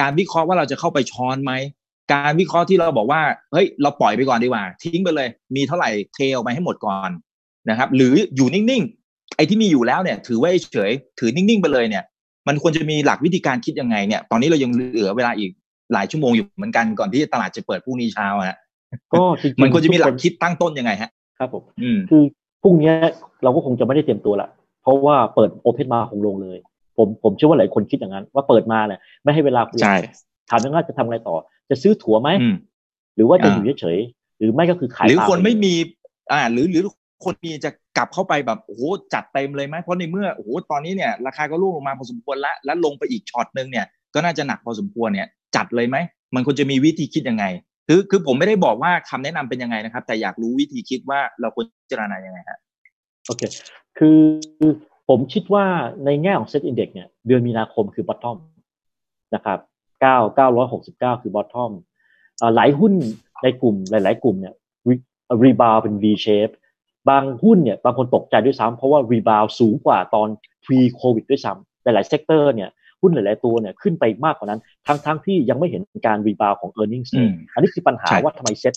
การวิเคราะห์ว่าเราจะเข้าไปช้อนไหมการวิเคราะห์ที่เราบอกว่าเฮ้ยเราปล่อยไปก่อนดีกว่า ทิ้งไปเลย มีเท่าไหร่เทลไปให้หมดก่อนนะครับ หรืออยู่นิ่งๆไอ้ที่มีอยู่แล้วเนี่ย ถือไว้เฉยถือนิ่งๆไปเลยเนี่ย มันควรจะมีหลักวิธีการคิดยังไงเนี่ย ตอนนี้เรายังเหลือเวลาอีกหลายชั่วโมงอยู่เหมือนกันก่อนที่ตลาดจะเปิดพรุ่งนี้เช้าฮะ ก็มันควรจะมีหลักคิดตั้งต้นยังไงฮะ ครับผมคือพรุ่งนี้เราก็คงจะไม่ได้เตรียมตัวละ เพราะว่าเปิดโอเพนมาคงลงเลย ผมผมเชื่อว่าหลายคนคิดอย่างนั้น ว่าเปิดมาเนี่ยไม่ให้เวลาใช่ถามว่าจะทำอะไรต่อ จะซื้อถั่วไหมหรือว่าจะอยู่เฉยๆหรือไม่ก็คือขายหรือคนไม่มี อ่า หรือหรือคนมีจะกลับเข้าไปแบบโอ้โหจัดเต็มเลยไหมเพราะในเมื่อโอ้โหตอนนี้เนี่ยราคาก็ร่วงลงมาพอสมควรแล้วแล้วลงไปอีกช็อตนึงเนี่ยก็น่าจะหนักพอสมควรเนี่ยจัดเลยไหมมันควรจะมีวิธีคิดยังไง คือคือผมไม่ได้บอกว่าคำแนะนำเป็นยังไงนะครับ แต่อยากรู้วิธีคิดว่าเราควรพิจารณายังไงฮะโอเค คือผมคิดว่าในแง่ของ SET index เนี่ยเดือนมีนาคมคือ bottom นะครับ9 969คือ bottom หลายหุ้นในกลุ่มหลาย ๆ กลุ่มเนี่ย rebound เป็น V shape บางหุ้นเนี่ยบางคนตกใจด้วยซ้ำเพราะว่า rebound สูงกว่าตอน pre covid ด้วยซ้ำหลายๆ sector เนี่ย หุ้นหลาย ๆ ตัวเนี่ยขึ้นไปมากกว่านั้น ทั้งๆที่ยังไม่เห็นการรีบาวของ e a r n i n g ็งอันนี้คือปัญหาว่าทำไมเซ็ต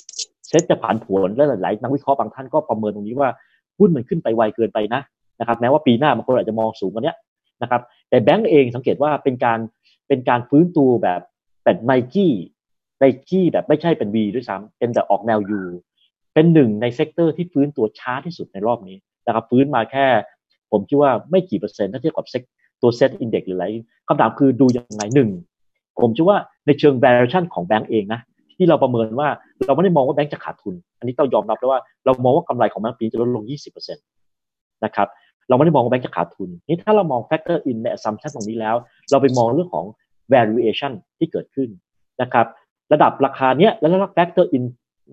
เซ็ตจะผันผวนและหลาย ๆ นักวิเคราะห์บางท่านก็ประเมินตรงนี้ว่าหุ้นมันขึ้นไปไวเกินไปนะนะครับแม้ว่าปีหน้าบางคนอาจจะมองสูงกว่านี้นะครับแต่แบงก์เองสังเกตว่าเป็นการเป็นการฟื้นตัวแบบแบบ Nike Nike แบบไม่ใช่เป็น V ด้วยซ้ำเป็นแต่ออกแนว U เป็นหนึ่งใน sector ที่ฟื้นตัวช้าที่สุดในรอบนี้นะครับฟื้นมาแค่ผมคิดว่าไม่กี่เปอร์เซ็นต์ถ้าเทียบกับ sec ตัว SET index หรืออะไรคำถามคือดูยังไงหนึ่งผมคิดว่าในเชิง valuation ของแบงก์เองนะที่เราประเมินว่าเราไม่ได้มองว่าแบงก์จะขาดทุน อันนี้ต้องยอมรับแล้วว่าเรามองว่ากำไรของแบงก์ปีจะลดลง 20%นะครับเราไม่ได้มองว่าแบงก์จะขาดทุนนี่ถ้าเรามอง factor in ใน assumption ตรงนี้แล้ว เราไปมองเรื่องของ valuation ที่เกิดขึ้นนะครับระดับราคาเนี้ยแล้วก็ factor in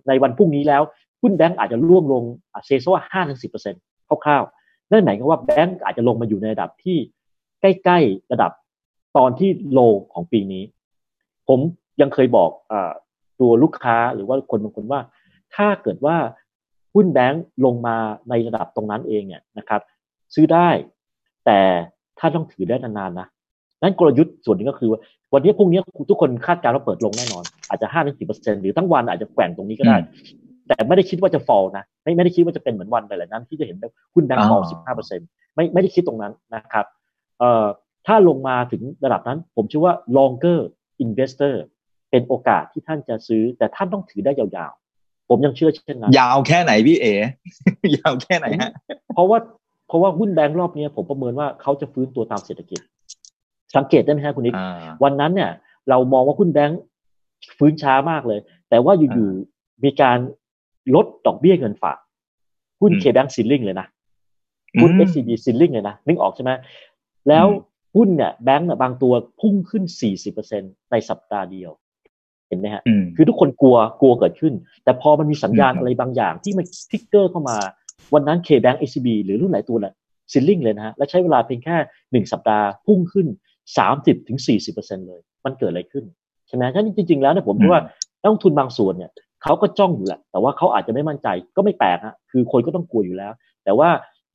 ในวันพรุ่งนี้แล้วหุ้นแบงก์อาจจะร่วงลงเซโซว่าห้าถึงสิบเปอร์เซ็นต์คร่าวๆนั่นหมายความว่าแบงก์อาจจะลงมาอยู่ในระดับที่ ใกล้ๆระดับตอนที่โลของปีนี้ ผมยังเคยบอกอตัวลูกค้าหรือว่าคนบางคนว่า ถ้าเกิดว่าหุ้นแบงก์ลงมาในระดับตรงนั้นเองเนี่ยนะครับ ซื้อได้แต่ถ้าต้องถือได้นานๆนะนั้นกลยุทธ์ส่วนนี้ก็คือวันนี้พรุ่งนี้ทุกคนคาดการณ์ว่าเปิดลงแน่นอน อาจจะห้าถึงสิบเปอร์เซ็นหรือทั้งวันอาจจะแกว่งตรงนี้ก็ได้ แต่ไม่ได้คิดว่าจะฟอลนะไม่ไม่ได้คิดว่าจะเป็นเหมือนวันหลายๆนั้นที่จะเห็นหุ้นแบงก์ฟอลสิบห้าเปอร์เซ็นไม่ไม่ได้คิดตรงนั้นนะครับเอ่อ ถ้าลงมาถึงระดับนั้น ผมเชื่อว่า longer investor เป็นโอกาสที่ท่านจะซื้อ แต่ท่านต้องถือได้ยาวๆ ผมยังเชื่อเช่นนั้น ยาวแค่ไหนพี่เอ๋ ยาวแค่ไหนฮะ เพราะว่าเพราะว่าหุ้นแบงก์รอบนี้ผมประเมินว่าเขาจะฟื้นตัวตามเศรษฐกิจ สังเกตได้ไหมครับคุณนิกวันนั้นเนี่ย เรามองว่าหุ้นแบงก์ฟื้นช้ามากเลย แต่ว่าอยู่ๆมีการลดดอกเบี้ยเงินฝากหุ้นเคแบงก์ซิลลิงเลยนะหุ้น SCB ซิลลิงเลยนะนึกออกใช่ไหม แล้วหุ้นเนี่ยแบงก์เนี่ยบางตัวพุ่งขึ้น 40%ในสัปดาห์เดียว เห็นไหมฮะ คือทุกคนกลัวกลัวเกิดขึ้น แต่พอมันมีสัญญาณอะไรบางอย่างที่มัน trigger เข้ามา วันนั้น K-Bank SCB หรือหุ้นหลายตัวแหละ ceiling เลยนะฮะ และใช้เวลาเพียงแค่หนึ่งสัปดาห์พุ่งขึ้น 30-40%เลย มันเกิดอะไรขึ้นใช่ไหมฉะนั้นจริง ๆ แล้วเนี่ยผมคิดว่านักลงทุนบางส่วนเนี่ยเขาก็จ้องอยู่แหละ แต่ว่าเขาอาจจะไม่มั่นใจก็ไม่แปลกฮะคือคนก็ต้องกลัวอยู่แล้ว แต่ว่า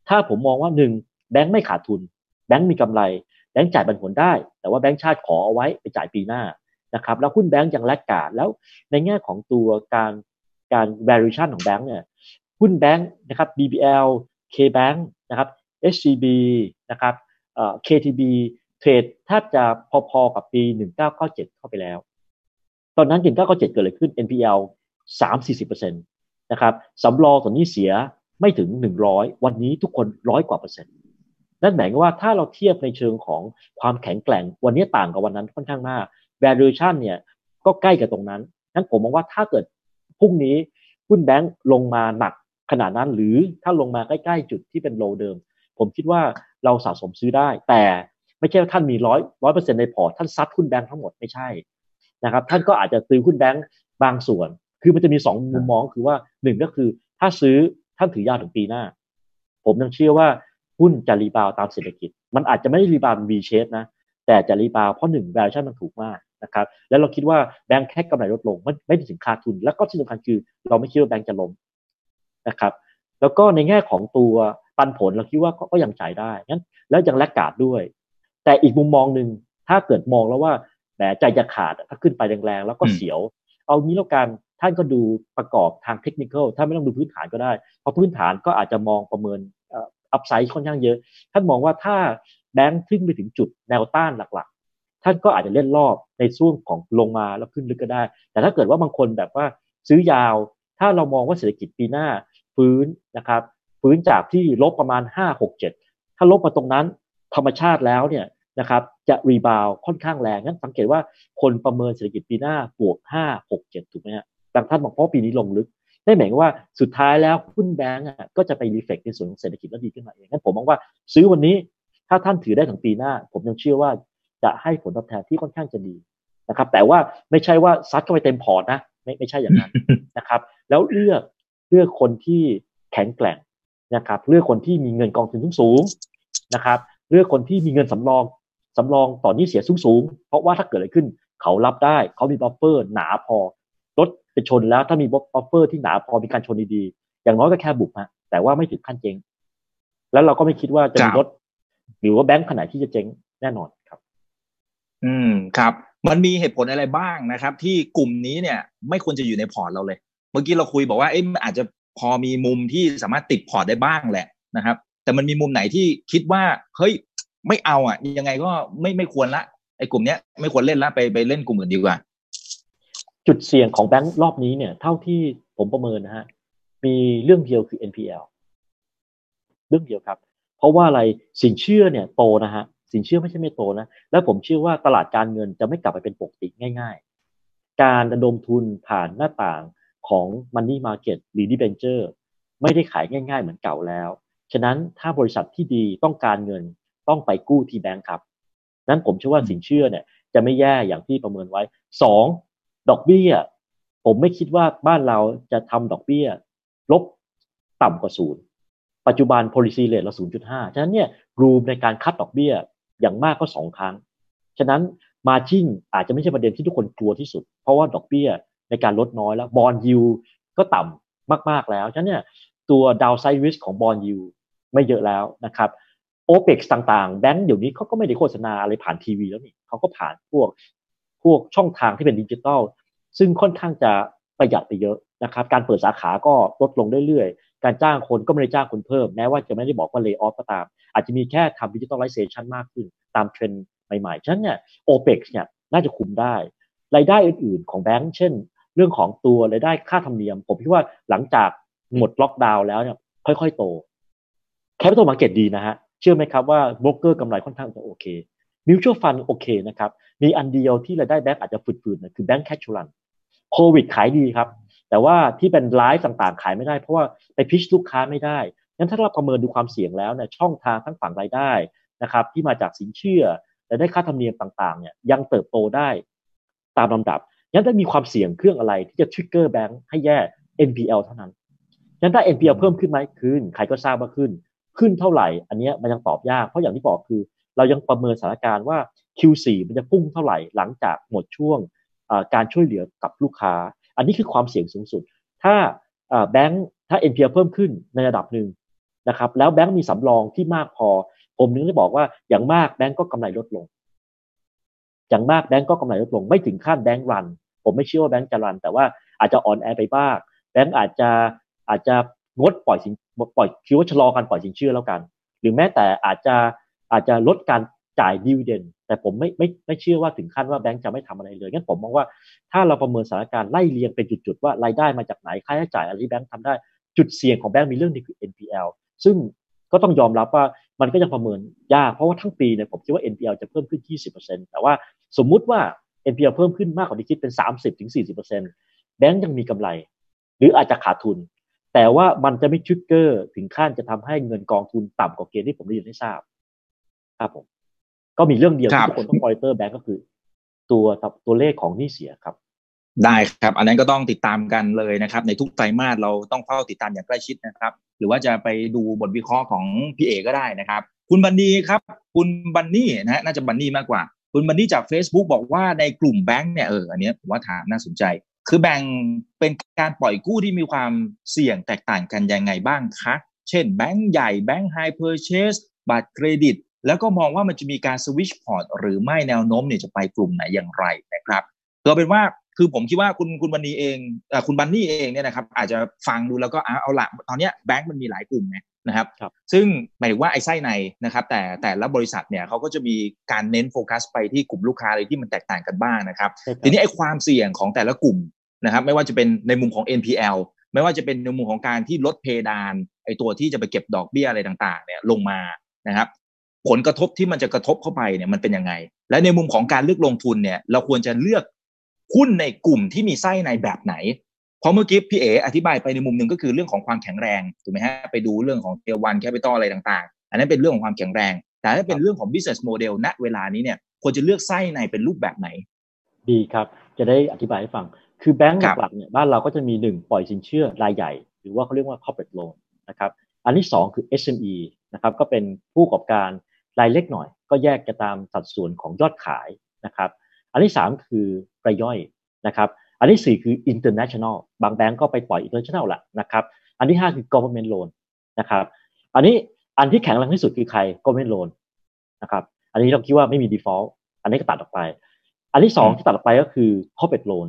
ถ้าผมมองว่าหนึ่งแบงค์ไม่ขาดทุน แบงค์มีกำไรแบงค์จ่ายปันผลได้ แต่ว่าแบงค์ชาติขอเอาไว้ไปจ่ายปีหน้านะครับแล้วหุ้นแบงค์ยังแลกกาดแล้วในแง่ของตัวการการ valuation ของแบงค์เนี่ยหุ้นแบงค์นะครับ BBL KBank นะครับ SCB นะครับเอ่อ KTB เทรดแทบจะพอๆกับปี 1997 เข้าไปแล้ว ตอนนั้น1997 เกิดอะไรขึ้น NPL 3-40%นะครับสำรองส่วนนี้เสียไม่ถึง 100 วันนี้ทุกคนร้อยกว่าเปอร์เซ็นต์ นั่นหมายว่าถ้าเราเทียบในเชิงของความแข็งแกร่ง วันนี้ต่างกับวันนั้นค่อนข้างมาก valuation เนี่ยก็ใกล้กับตรงนั้นนั้นผมมองว่าถ้าเกิดพรุ่งนี้หุ้นแบงก์ลงมาหนักขนาดนั้น หรือถ้าลงมาใกล้ๆจุดที่เป็น low เดิม ผมคิดว่าเราสะสมซื้อได้ แต่ไม่ใช่ว่าท่านมีร้อยร้อยเปอร์เซ็นต์ในพอร์ตท่านซัดหุ้นแบงก์ทั้งหมดไม่ใช่นะครับท่านก็อาจจะซื้อหุ้นแบงก์บางส่วน คือมันจะมีสองมุมมองคือว่าหนึ่งก็คือถ้าซื้อท่านถือยาวถึงปีหน้า ผมยังเชื่อว่า หุ้นจะ rebound ตามเศรษฐกิจ มันอาจจะไม่ได้ rebound V shape นะ แต่จะ rebound เพราะหนึ่ง valuation มันถูกมากนะครับ แล้วเราคิดว่าแบงก์แค่กำไรลดลงไม่ไม่ถึงขาดทุน แล้วก็ที่สำคัญคือ เราไม่คิดว่าแบงค์จะล้มนะครับ แล้วก็ในแง่ของตัวปันผลเราคิดว่าก็ยังจ่ายได้งั้นแล้วยังแลกกาดด้วย แต่อีกมุมมองหนึ่งถ้าเกิดมองแล้วว่าแหมใจจะขาดถ้าขึ้นไปแรงๆแล้วก็เสียว เอางี้แล้วกันท่านก็ดูประกอบทางเทคนิคถ้าไม่ต้องดูพื้นฐานก็ได้ เพราะพื้นฐานก็อาจจะมองประเมิน อัพไซด์ค่อนข้างเยอะ ท่านมองว่าถ้าแบงค์ขึ้นไปถึงจุดแนวต้านหลักๆ ท่านก็อาจจะเล่นรอบในช่วงของลงมาแล้วขึ้นลึกก็ได้ แต่ถ้าเกิดว่าบางคนแบบว่าซื้อยาว ถ้าเรามองว่าเศรษฐกิจปีหน้าฟื้นนะครับ ฟื้นจากที่ลบประมาณ 5 6 7 ถ้าลบมาตรงนั้นธรรมชาติแล้วเนี่ยนะครับจะรีบาวค่อนข้างแรงงั้นสังเกตว่าคนประเมินเศรษฐกิจปีหน้าบวก 5 6 7 ถูกไหมฮะบางท่านบอกเพราะปีนี้ลงลึก ได้หมายว่าสุดท้ายแล้วหุ้นแบงก์ก็จะไปรีเฟกในส่วนของเศรษฐกิจแล้วดีขึ้นมาเองงั้นผมมองว่าซื้อวันนี้ถ้าท่านถือได้ถึงปีหน้า ผมยังเชื่อว่าจะให้ผลตอบแทนที่ค่อนข้างจะดีนะครับ แต่ว่าไม่ใช่ว่าซัดเข้าไปเต็มพอร์ตนะไม่ไม่ใช่อย่างนั้นนะครับ แล้วเลือกเลือกคนที่แข็งแกร่งนะครับ เลือกคนที่มีเงินกองทุนสูงนะครับ เลือกคนที่มีเงินสำรองสำรองต่อหนี้เสียสูงสูงเพราะว่าถ้าเกิดอะไรขึ้น เขารับได้ เขามี buffer หนาพอ ไปชนแล้วถ้ามี buffer ที่หนาพอมีการชนดีๆ อย่างน้อยก็แค่บุบฮะแต่ว่าไม่ถึงขั้นเจ๊งแล้วเราก็ไม่คิดว่าจะมีรถ หรือว่าแบงค์ขนาดที่จะเจ๊งแน่นอนครับ อืมครับ มันมีเหตุผลอะไรบ้างนะครับ ที่กลุ่มนี้เนี่ย ไม่ควรจะอยู่ในพอร์ตเราเลย เมื่อกี้เราคุยบอกว่าเอ๊ะอาจจะพอมีมุมที่สามารถติดพอร์ตได้บ้างแหละนะครับ แต่มันมีมุมไหนที่คิดว่าเฮ้ยไม่เอาอะ ยังไงก็ไม่ไม่ควรละไอ้กลุ่มเนี้ยไม่ควรเล่นละไปไปเล่นกลุ่มอื่นดีกว่า จุดเสี่ยงของแบงค์รอบนี้เนี่ย เท่าที่ผมประเมินนะฮะมีเรื่องเดียวคือ NPL เรื่องเดียวครับ เพราะว่าอะไรสินเชื่อเนี่ยโตนะฮะสินเชื่อไม่ใช่ไม่โตนะแล้วผมเชื่อว่าตลาดการเงินจะไม่กลับไปเป็นปกติง่าย ๆ การระดมทุนผ่านหน้าต่างของ Money Market หรือ Debenture ไม่ได้ขายง่าย ๆ เหมือนเก่าแล้ว ฉะนั้นถ้าบริษัทที่ดีต้องการเงินต้องไปกู้ที่แบงก์ครับ นั้นผมเชื่อว่าสินเชื่อเนี่ยจะไม่แย่อย่างที่ประเมินไว้สอง ดอกเบี้ย ผมไม่คิดว่าบ้านเราจะทำดอกเบี้ย ลบต่ำกว่าศูนย์ปัจจุบัน policy rate เรา0.5 ฉะนั้นเนี่ยรูมในการคัดดอกเบี้ยอย่างมากก็สองครั้ง ฉะนั้นมาจิ้งอาจจะไม่ใช่ประเด็นที่ทุกคนกลัวที่สุด เพราะว่าดอกเบี้ยในการลดน้อยแล้วบอลยูก็ต่ำมาก ๆแล้ว ฉะนั้นเนี่ยตัวดาวไซริสของบอลยูไม่เยอะแล้วนะครับโอเปกต่างๆ แบงก์เดี๋ยวนี้เขาก็ไม่ได้โฆษณาอะไรผ่านทีวีแล้วนี่เขาก็ผ่านพวก พวกช่องทางที่เป็นดิจิตอลซึ่งค่อนข้างจะประหยัดไปเยอะนะครับ การเปิดสาขาก็ลดลงเรื่อยๆ การจ้างคนก็ไม่ได้จ้างคนเพิ่ม แม้ว่าจะไม่ได้บอกว่า layoff ก็ตาม อาจจะมีแค่ทำ digitalization มากขึ้น ตามเทรนด์ใหม่ๆ ฉะนั้นเนี่ย OPEX เนี่ยน่าจะคุมได้ รายได้อื่นๆ ของแบงก์เช่น เรื่องของตัวรายได้ค่าธรรมเนียม ผมคิดว่าหลังจากหมดล็อกดาวน์แล้วเนี่ยค่อยๆโต capital market ดีนะฮะ เชื่อไหมครับว่าโบรกเกอร์กำไรค่อนข้างจะโอเค mutual fund โอเคนะครับ มีอันเดียวที่รายได้แบงก์อาจจะฝืดๆนะคือ bancassurance โควิดขายดีครับ แต่ว่าที่เป็น life ต่างๆ ขายไม่ได้เพราะว่าไป pitch ลูกค้าไม่ได้งั้นถ้าเราประเมินดูความเสี่ยงแล้วเนี่ยช่องทางทั้งฝั่งรายได้นะครับที่มาจากสินเชื่อและได้ค่าธรรมเนียมต่างๆเนี่ยยังเติบโตได้ตามลำดับงั้นถ้ามีความเสี่ยงเรื่องอะไรที่จะ trigger แบงค์ให้แย่ NPL เท่านั้นงั้นถ้า NPL เพิ่มขึ้นไหมขึ้นใครก็ทราบว่าขึ้น ขึ้นเท่าไหร่ อันนี้มันยังตอบยาก เพราะอย่างที่บอกคือ เรายังประเมินสถานการณ์ว่า Q4 มันจะพุ่งเท่าไหร่หลังจากหมดช่วงการช่วยเหลือกับลูกค้า อันนี้คือความเสี่ยงสูงสุด ถ้าแบงค์ถ้า NPL เพิ่มขึ้นในระดับหนึ่งนะครับ แล้วแบงค์มีสำรองที่มากพอ ผมนึกได้บอกว่าอย่างมากแบงค์ก็กำไรลดลง อย่างมากแบงค์ก็กำไรลดลง ไม่ถึงขั้นแบงค์รัน ผมไม่เชื่อว่าแบงค์จะรัน แต่ว่าอาจจะอ่อนแอไปบ้างแบงค์อาจจะอาจจะงดปล่อยสินปล่อยคิดว่าชะลอการปล่อยสินเชื่อแล้วกัน หรือแม้แต่อาจจะ อาจจะลดการจ่ายดีเวเดนแต่ผมไม่ไม่ไม่เชื่อว่าถึงขั้นว่าแบงก์จะไม่ทำอะไรเลยงั้นผมมองว่าถ้าเราประเมินสถานการณ์ไล่เรียงเป็นจุดๆว่ารายได้มาจากไหนค่าใช้จ่ายอะไรที่แบงก์ทำได้จุดเสี่ยงของแบงก์มีเรื่องนี้คือ NPL ซึ่งก็ต้องยอมรับว่ามันก็ยังประเมินยากเพราะว่าทั้งปีเนี่ยผมคิดว่า NPL จะเพิ่มขึ้น 20%แต่ว่าสมมุติว่า NPL เพิ่มขึ้นมากกว่าที่คิดเป็น 30-40%แบงก์ยังมีกำไร หรืออาจจะขาดทุน แต่ว่ามันจะไม่ทริกเกอร์ถึงขั้นจะทำให้เงินกองทุนต่ำกว่าเกณฑ์ที่ผมได้ยินได้ทราบ ครับผมก็มีเรื่องเดียวที่ทุกคนต้องคอยเตอร์แบงก์ก็คือ ตัวตัวเลขของนี่เสียครับ ได้ครับ อันนั้นก็ต้องติดตามกันเลยนะครับ ในทุกไตรมาสเราต้องเฝ้าติดตามอย่างใกล้ชิดนะครับ หรือว่าจะไปดูบทวิเคราะห์ของพี่เอก็ได้นะครับ คุณบันนี่ครับ คุณบันนี่นะน่าจะบันนี่มากกว่า คุณบันนี่จาก Facebook บอกว่าในกลุ่มแบงก์เนี่ยเอออันนี้ผมว่าถามน่าสนใจ คือแบ่งเป็นการปล่อยกู้ที่มีความเสี่ยงแตกต่างกันยังไงบ้างคะเช่นแบงก์ใหญ่แบงก์ hire purchase บัตรเครดิต แล้วก็มองว่ามันจะมีการสวิชพอร์ตหรือไม่แนวโน้มเนี่ยจะไปกลุ่มไหนอย่างไรนะครับก็เป็นว่าคือผมคิดว่าคุณคุณบันนี่เองอคุณบันนี่เองเนี่ยนะครับอาจจะฟังดูแล้วก็เอาละตอนนี้แบงก์มันมีหลายกลุ่มไงนะครับรบซึ่งหมายถึงว่าไอ้ไส้ในนะครับแต่แต่ละบริษัทเนี่ยเขาก็จะมีการเน้นโฟกัสไปที่กลุ่มลูกค้าอะไรที่มันแตกต่างกันบ้างนะครับทีนี้ไอ้ความเสี่ยงของแต่ละกลุ่มนะครับไม่ว่าจะเป็นในมุมของ NPL ไม่ว่าจะเป็นในมุมของการที่ลดเพดานไอ้ตัวที่จะไปเก็บดอกเบี้ยอะไรต่างๆเนี่ยลงมานะครับ ผลกระทบที่มันจะกระทบเข้าไปเนี่ยมันเป็นยังไง และในมุมของการเลือกลงทุนเนี่ย เราควรจะเลือกหุ้นในกลุ่มที่มีไส้ในแบบไหน เพราะเมื่อกี้พี่เออธิบายไปในมุมหนึ่งก็คือเรื่องของความแข็งแรงถูกไหมฮะไปดูเรื่องของ Tier one capital อะไรต่างๆ อันนั้นเป็นเรื่องของความแข็งแรง แต่ถ้าเป็นเรื่องของ business model ณเวลานี้เนี่ยควรจะเลือกไส้ในเป็นรูปแบบไหน ดีครับ จะได้อธิบายให้ฟัง คือแบงก์หลักๆเนี่ยบ้านเราก็จะมีหนึ่งปล่อยสินเชื่อรายใหญ่ หรือว่าเขาเรียกว่า corporate loan นะครับอันที่สองคือ SME นะครับก็เป็นผู้ประกอบการ รายเล็กหน่อย ก็แยกจะตามสัดส่วนของยอดขายนะครับ อันที่สามคือรายย่อยนะครับ อันที่สี่คือ international บางแบงก์ก็ไปปล่อย international ละนะครับ อันที่ห้าคือ government loan นะครับ อันนี้อันที่แข็งแรงที่สุดคือใคร government loan นะครับอันนี้เราคิดว่าไม่มี default อันนี้ก็ตัดออกไป อันที่สองที่ตัดออกไปก็คือ corporate loan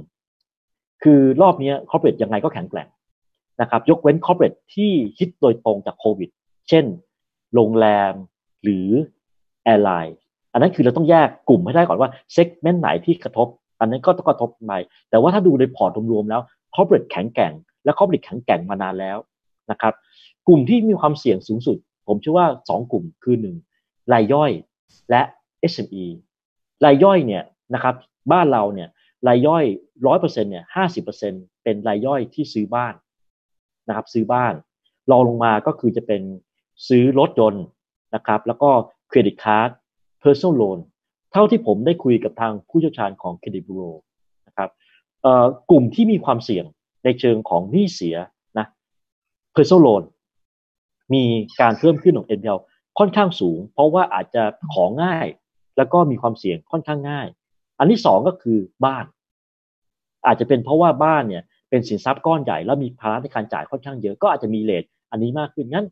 คือรอบนี้ corporate ยังไงก็แข็งแกร่งนะครับ ยกเว้น corporate ที่คิดโดยตรงจากโควิด เช่น โรงแรม หรือ airline อันนั้นคือเราต้องแยกกลุ่มให้ได้ก่อนว่า segment ไหนที่กระทบ อันนั้นก็ต้องกระทบไปแต่ว่าถ้าดูในพอร์ตรวมๆแล้ว corporate แข็งแกร่ง และ corporate แข็งแกร่งมานานแล้วนะครับ กลุ่มที่มีความเสี่ยงสูงสุด ผมเชื่อว่า 2 กลุ่มคือ 1 รายย่อยและ SME รายย่อยเนี่ยนะครับบ้านเราเนี่ยรายย่อยร้อยเปอร์เซ็นต์เนี่ยห้าสิบเปอร์เซ็นต์เป็นรายย่อยที่ซื้อบ้านนะครับซื้อบ้านรองลงมาก็คือจะเป็นซื้อรถยนต์ นะครับ แล้วก็เครดิตการ์ด personal loan เท่าที่ผมได้คุยกับทางผู้เชี่ยวชาญของเครดิตบูโรนะครับกลุ่มที่มีความเสี่ยงในเชิงของหนี้เสียนะ personal loan มีการเพิ่มขึ้นของ NPL ค่อนข้างสูง เพราะว่าอาจจะของง่าย แล้วก็มีความเสี่ยงค่อนข้างง่าย อันที่สองก็คือบ้าน อาจจะเป็นเพราะว่าบ้านเนี่ยเป็นสินทรัพย์ก้อนใหญ่แล้วมีภาระในการจ่ายค่อนข้างเยอะก็อาจจะมีเลทอันนี้มากขึ้นงั้น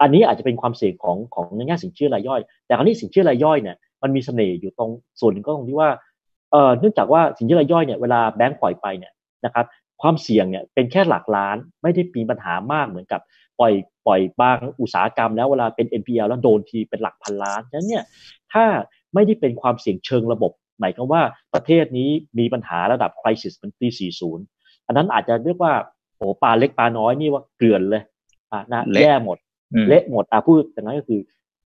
อันนี้อาจจะเป็นความเสี่ยงของของในแง่สินเชื่อรายย่อย แต่คราวนี้สินเชื่อรายย่อยเนี่ยมันมีเสน่ห์อยู่ตรงส่วนหนึ่งก็ตรงที่ว่าเอ่อเนื่องจากว่าสินเชื่อรายย่อยเนี่ยเวลาแบงก์ปล่อยไปเนี่ยนะครับความเสี่ยงเนี่ยเป็นแค่หลักล้านไม่ได้มีปัญหามากเหมือนกับปล่อยปล่อยบางอุตสาหกรรมแล้วเวลาเป็น NPL แล้วโดนทีเป็นหลักพันล้านฉะนั้นเนี่ยถ้าไม่ได้เป็นความเสี่ยงเชิงระบบ หมายความว่าประเทศนี้มีปัญหาระดับคริสิสเป็นปี 40 อันนั้นอาจจะเรียกว่าโอ้ปลาเล็กปลาน้อยนี่ว่าเกลื่อนเลยอะนะแย่หมด เละหมดอะพูดแต่นั้นก็คือ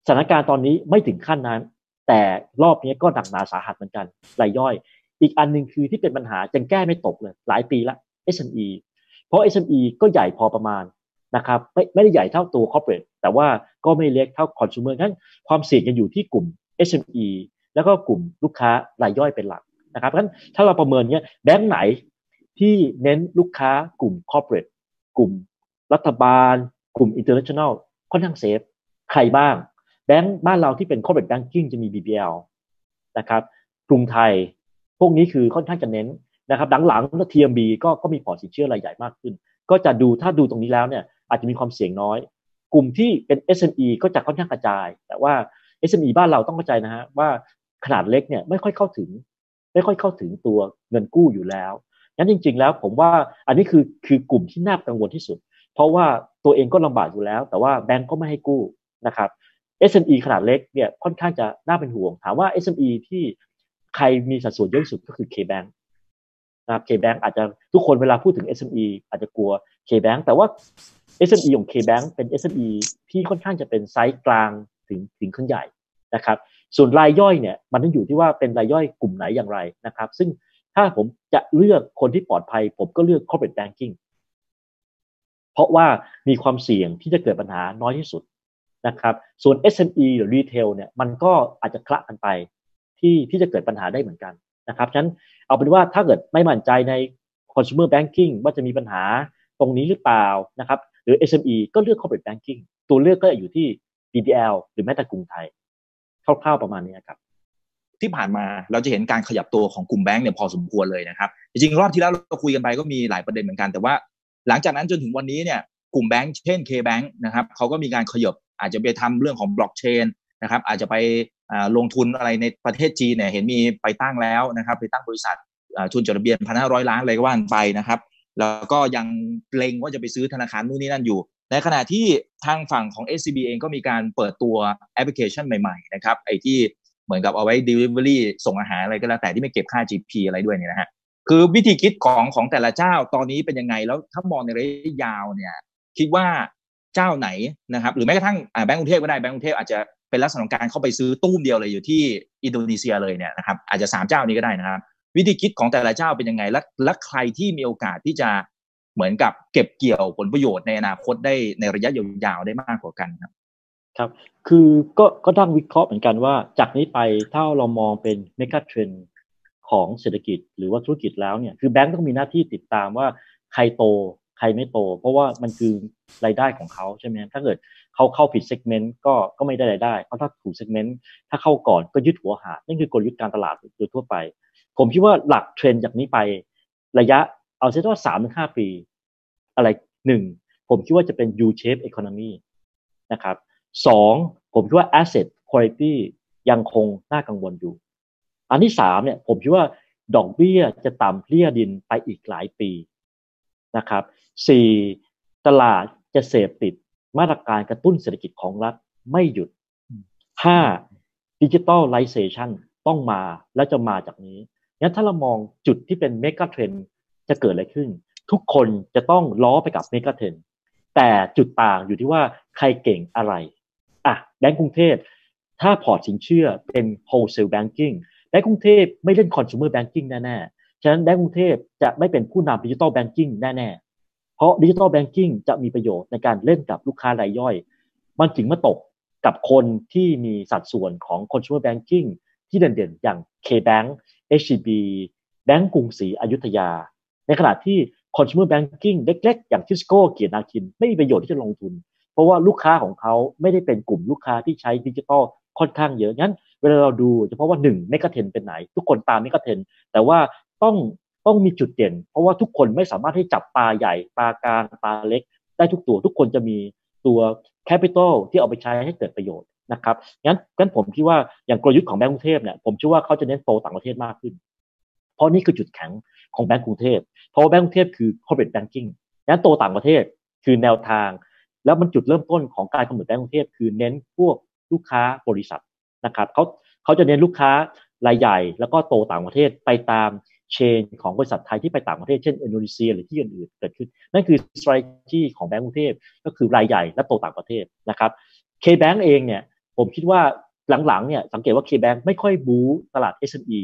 สถานการณ์ตอนนี้ไม่ถึงขั้นนั้น แต่รอบนี้ก็หนักหนาสาหัสเหมือนกันรายย่อย อีกอันหนึ่งคือที่เป็นปัญหาจังแก้ไม่ตกเลย หลายปีละ SME เพราะ SME ก็ใหญ่พอประมาณนะครับไม่ไม่ได้ใหญ่เท่าตัว corporate แต่ว่าก็ไม่เล็กเท่า consumer นั้นความเสี่ยงจะอยู่ที่กลุ่ม SME แล้วก็กลุ่มลูกค้ารายย่อยเป็นหลักนะครับเพราะฉะนั้นถ้าเราประเมินเนี้ยแบงค์ไหนที่เน้นลูกค้ากลุ่ม corporate กลุ่มรัฐบาล กลุ่ม international ค่อนข้าง safe ใครบ้าง แบงค์บ้านเราที่เป็น corporate banking จะมี BBL นะครับกรุงไทย พวกนี้คือค่อนข้างจะเน้นนะครับหลังๆก็ TMB ก็ก็มีพอร์ตสินเชื่อรายใหญ่มากขึ้น ก็จะดูถ้าดูตรงนี้แล้วเนี่ยอาจจะมีความเสี่ยงน้อย กลุ่มที่เป็น SME ก็จะค่อนข้างกระจาย แต่ว่า SME บ้านเราต้องเข้าใจนะฮะว่าขนาดเล็กเนี่ยไม่ค่อยเข้าถึง ไม่ค่อยเข้าถึงตัวเงินกู้อยู่แล้วงั้นจริง ๆ แล้วผมว่าอันนี้คือคือกลุ่มที่น่ากังวลที่สุด เพราะว่า ตัวเองก็ลำบากอยู่แล้ว แต่ว่าแบงก์ก็ไม่ให้กู้นะครับ SME ขนาดเล็กเนี่ยค่อนข้างจะน่าเป็นห่วง ถามว่า SME ที่ใครมีสัดส่วนเยอะที่สุดก็คือ KBank นะครับ KBank อาจจะทุกคนเวลาพูดถึง SME อาจจะกลัว KBank แต่ว่า SME ของ KBank เป็น SME ที่ค่อนข้างจะเป็นไซส์กลางถึงถึงขึ้นใหญ่นะครับ ส่วนรายย่อยเนี่ยมันต้องอยู่ที่ว่าเป็นรายย่อยกลุ่มไหนอย่างไรนะครับ ซึ่งถ้าผมจะเลือกคนที่ปลอดภัย ผมก็เลือก corporate banking เพราะว่ามีความเสี่ยงที่จะเกิดปัญหาน้อยที่สุดนะครับ ส่วน SME หรือ retail เนี่ยมันก็อาจจะคละกันไปที่ที่จะเกิดปัญหาได้เหมือนกันนะครับฉะนั้นเอาเป็นว่าถ้าเกิดไม่มั่นใจใน consumer banking ว่าจะมีปัญหาตรงนี้หรือเปล่านะครับหรือ SME ก็เลือก corporate banking ตัวเลือกก็อยู่ที่ BDL หรือแม้แต่กรุงไทยคร่าวๆประมาณนี้ครับที่ผ่านมาเราจะเห็นการขยับตัวของกลุ่มแบงก์เนี่ยพอสมควรเลยนะครับ จริงๆ รอบที่แล้วเราคุยกันไปก็มีหลายประเด็นเหมือนกัน แต่ว่า หลังจากนั้นจนถึงวันนี้เนี่ยกลุ่มแบงก์เช่น K-Bank นะครับเขาก็มีการขยบอาจจะไปทำเรื่องของบล็อกเชนนะครับอาจจะไปลงทุนอะไรในประเทศจีนเนี่ยเห็นมีไปตั้งแล้วนะครับไปตั้งบริษัททุนจดทะเบียนพันห้าร้อยล้านอะไรก็ว่านไปนะครับ แล้วก็ยังเล็งว่าจะไปซื้อธนาคารนู่นนี่นั่นอยู่ ในขณะที่ทางฝั่งของ SCB เองก็มีการเปิดตัวแอปพลิเคชันใหม่ๆนะครับไอที่เหมือนกับเอาไว้ Delivery ส่งอาหารอะไรก็แล้วแต่ที่ไม่เก็บค่า GP อะไรด้วยเนี่ยนะฮะ คือวิธีคิดของของแต่ละเจ้าตอนนี้เป็นยังไงแล้วถ้ามองในระยะยาวเนี่ย คิดว่าเจ้าไหนนะครับ หรือแม้กระทั่งแบงก์กรุงเทพก็ได้แบงก์กรุงเทพอาจจะเป็นลักษณะของการเข้าไปซื้อตู้มเดียวเลยอยู่ที่อินโดนีเซียเลยเนี่ยนะครับอาจจะสามเจ้านี้ก็ได้นะครับ วิธีคิดของแต่ละเจ้าเป็นยังไงและและใครที่มีโอกาสที่จะเหมือนกับเก็บเกี่ยวผลประโยชน์ในอนาคตได้ในระยะยาวๆได้มากกว่ากันครับครับ คือก็ก็ตั้งวิเคราะห์เหมือนกันว่าจากนี้ไปถ้าเรามองเป็นเมกะเทรน ของเศรษฐกิจหรือว่าธุรกิจแล้วเนี่ยคือแบงก์ต้องมีหน้าที่ติดตามว่าใครโตใครไม่โต เพราะว่ามันคือรายได้ของเขาใช่ไหมถ้าเกิดเขาเข้าผิด segment ก็ก็ไม่ได้รายได้เพราะถ้าถูก segment ถ้าเข้าก่อนก็ยึดหัวหาดนั่นคือกลยุทธ์การตลาดโดยทั่วไป ผมคิดว่าหลักเทรนด์จากนี้ไประยะเอาเช่นว่าสามถึงห้าปี อะไรหนึ่งผมคิดว่าจะเป็น U shape economy นะครับสองผมคิดว่า asset quality ยังคงน่ากังวลอยู่ อันที่สามเนี่ยผมคิดว่าดอกเบี้ยจะต่ำเรี่ยดินไปอีกหลายปีนะครับสี่ตลาดจะเสพติดมาตรการกระตุ้นเศรษฐกิจของรัฐไม่หยุดห้า digitalization ต้องมาและจะมาจากนี้งั้นถ้าเรามองจุดที่เป็น megatrend จะเกิดอะไรขึ้น ทุกคนจะต้องล้อไปกับ megatrend แต่จุดต่างอยู่ที่ว่าใครเก่งอะไรอะแบงก์กรุงเทพถ้าพอร์ตสินเชื่อเป็น wholesale banking แบงก์กรุงเทพไม่เล่น consumer banking แน่ๆ ฉะนั้นแบงก์กรุงเทพจะไม่เป็นผู้นำ digital banking แน่ๆ เพราะ digital banking จะมีประโยชน์ในการเล่นกับลูกค้ารายย่อย มันถึงมาตกกับคนที่มีสัดส่วนของ consumer banking ที่เด่นๆ อย่าง K-Bank SCB แบงก์กรุงศรีอยุธยา ในขณะที่ consumer banking เล็กๆ อย่างทิสโก้เกียรตินาคิน ไม่มีประโยชน์ที่จะลงทุน เพราะว่าลูกค้าของเขาไม่ได้เป็นกลุ่มลูกค้าที่ใช้ดิจิทัลค่อนข้างเยอะงั้น เวลาเราดูเฉพาะว่าหนึ่ง megatrend เป็นไหน ทุกคนตาม megatrend แต่ว่าต้องต้องมีจุดเด่น เพราะว่าทุกคนไม่สามารถที่จับปลาใหญ่ปลากลางปลาเล็ก ได้ทุกตัว ทุกคนจะมีตัว capital ที่เอาไปใช้ให้เกิดประโยชน์นะครับงั้นงั้นผมคิดว่าอย่างกลยุทธ์ของแบงก์กรุงเทพเนี่ยผมเชื่อว่าเขาจะเน้นโตต่างประเทศมากขึ้น เพราะนี่คือจุดแข็งของแบงก์กรุงเทพเพราะว่าแบงก์กรุงเทพคือ corporate banking งั้นโตต่างประเทศคือแนวทาง แล้วมันจุดเริ่มต้นของการกำหนดแบงก์กรุงเทพคือเน้นพวกลูกค้าบริษัท นะครับเขาเขาจะเน้นลูกค้ารายใหญ่ แล้วก็โตต่างประเทศไปตามเชนของบริษัทไทยที่ไปต่างประเทศเช่นอินโดนีเซียหรือที่อื่นๆเกิดขึ้น นั่นคือ strategy ของแบงก์กรุงเทพก็คือรายใหญ่และโตต่างประเทศนะครับ K-Bank เองเนี่ยผมคิดว่าหลังๆเนี่ยสังเกตว่า K-Bank ไม่ค่อยบู๊ตลาด SME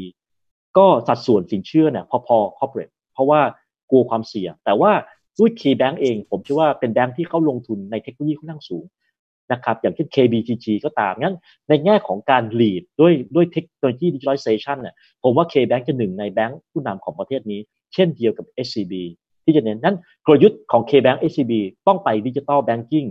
ก็สัดส่วนสินเชื่อเนี่ยพอๆ corporate เพราะว่ากลัวความเสี่ยง แต่ว่าด้วย K-Bank เอง ผมเชื่อว่าเป็นแบงค์ที่เขาลงทุนในเทคโนโลยีค่อนข้างสูง นะครับอย่างเช่น KBTG ก็ตามงั้นในแง่ของการ lead ด้วยด้วยเทคโนโลยี digitalization เนี่ยผมว่า K-Bank จะหนึ่งในแบงค์ผู้นำของประเทศนี้ เช่นเดียวกับ SCB ที่จะเน้นนั้นกลยุทธ์ของ K-Bank SCB ต้องไป digital banking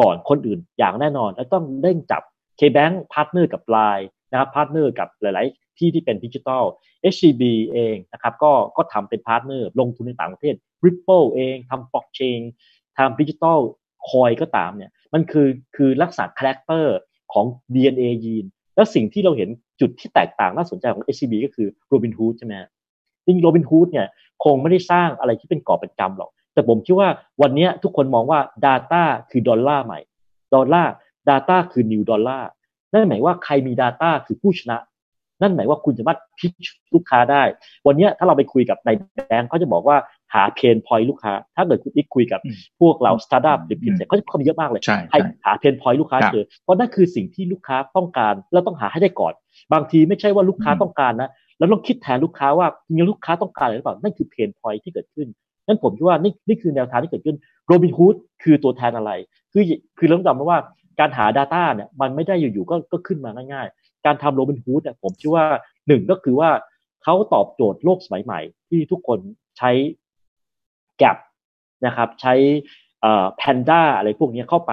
ก่อนคนอื่นอย่างแน่นอน และต้องเร่งจับ K-Bank partner กับ Line นะครับ partner กับหลาย ๆ ที่ที่เป็นดิจิทัล SCB เองนะครับก็ก็ทำเป็น partner ลงทุนในต่างประเทศ Ripple เองทำบล็อกเชนทำ digital coin ก็ตามเนี่ย มันคือคือลักษณะ character ของ DNA ยีน และสิ่งที่เราเห็นจุดที่แตกต่างน่าสนใจของ SCB ก็คือ Robinhood ใช่ไหมจริง Robinhood เนี่ยคงไม่ได้สร้างอะไรที่เป็นกอบเป็นกำหรอก แต่ผมคิดว่าวันนี้ทุกคนมองว่า Data คือดอลลาร์ใหม่ดอลลาร์ Data คือ New ดอลลาร์นั่นหมายว่าใครมี Data คือผู้ชนะ นั่นหมายว่าคุณสามารถ pitch ลูกค้าได้ วันนี้ถ้าเราไปคุยกับในแบงก์เขาจะบอกว่า หา pain point ลูกค้า ถ้าเกิดคุณอีกคุยกับพวกเราสตาร์ทอัพหรือพิมพ์เนี่ยเขาจะคำเยอะมากเลยให้หา pain point ลูกค้าเจอเพราะนั่นคือสิ่งที่ลูกค้าต้องการแล้วต้องหาให้ได้ก่อน บางทีไม่ใช่ว่าลูกค้าต้องการนะแล้วต้องคิดแทนลูกค้าว่าจริงๆลูกค้าต้องการอะไรหรือเปล่านั่นคือ pain point ที่เกิดขึ้นนั่นผมคิดว่านี่นี่คือแนวทางที่เกิดขึ้นโรบินฮูดคือตัวแทนอะไร คือคือเรื่องจำว่าการหา Data เนี่ยมันไม่ได้อยู่ๆก็ก็ขึ้นมาง่ายๆ การทำโรบินฮูดเนี่ยผมเชื่อว่าหนึ่งก็คือว่าเขาตอบโจทย์โลกสมัยใหม่ ที่ทุกคนใช้ แกลบนะครับใช้แพนด้าอะไรพวกนี้เข้าไป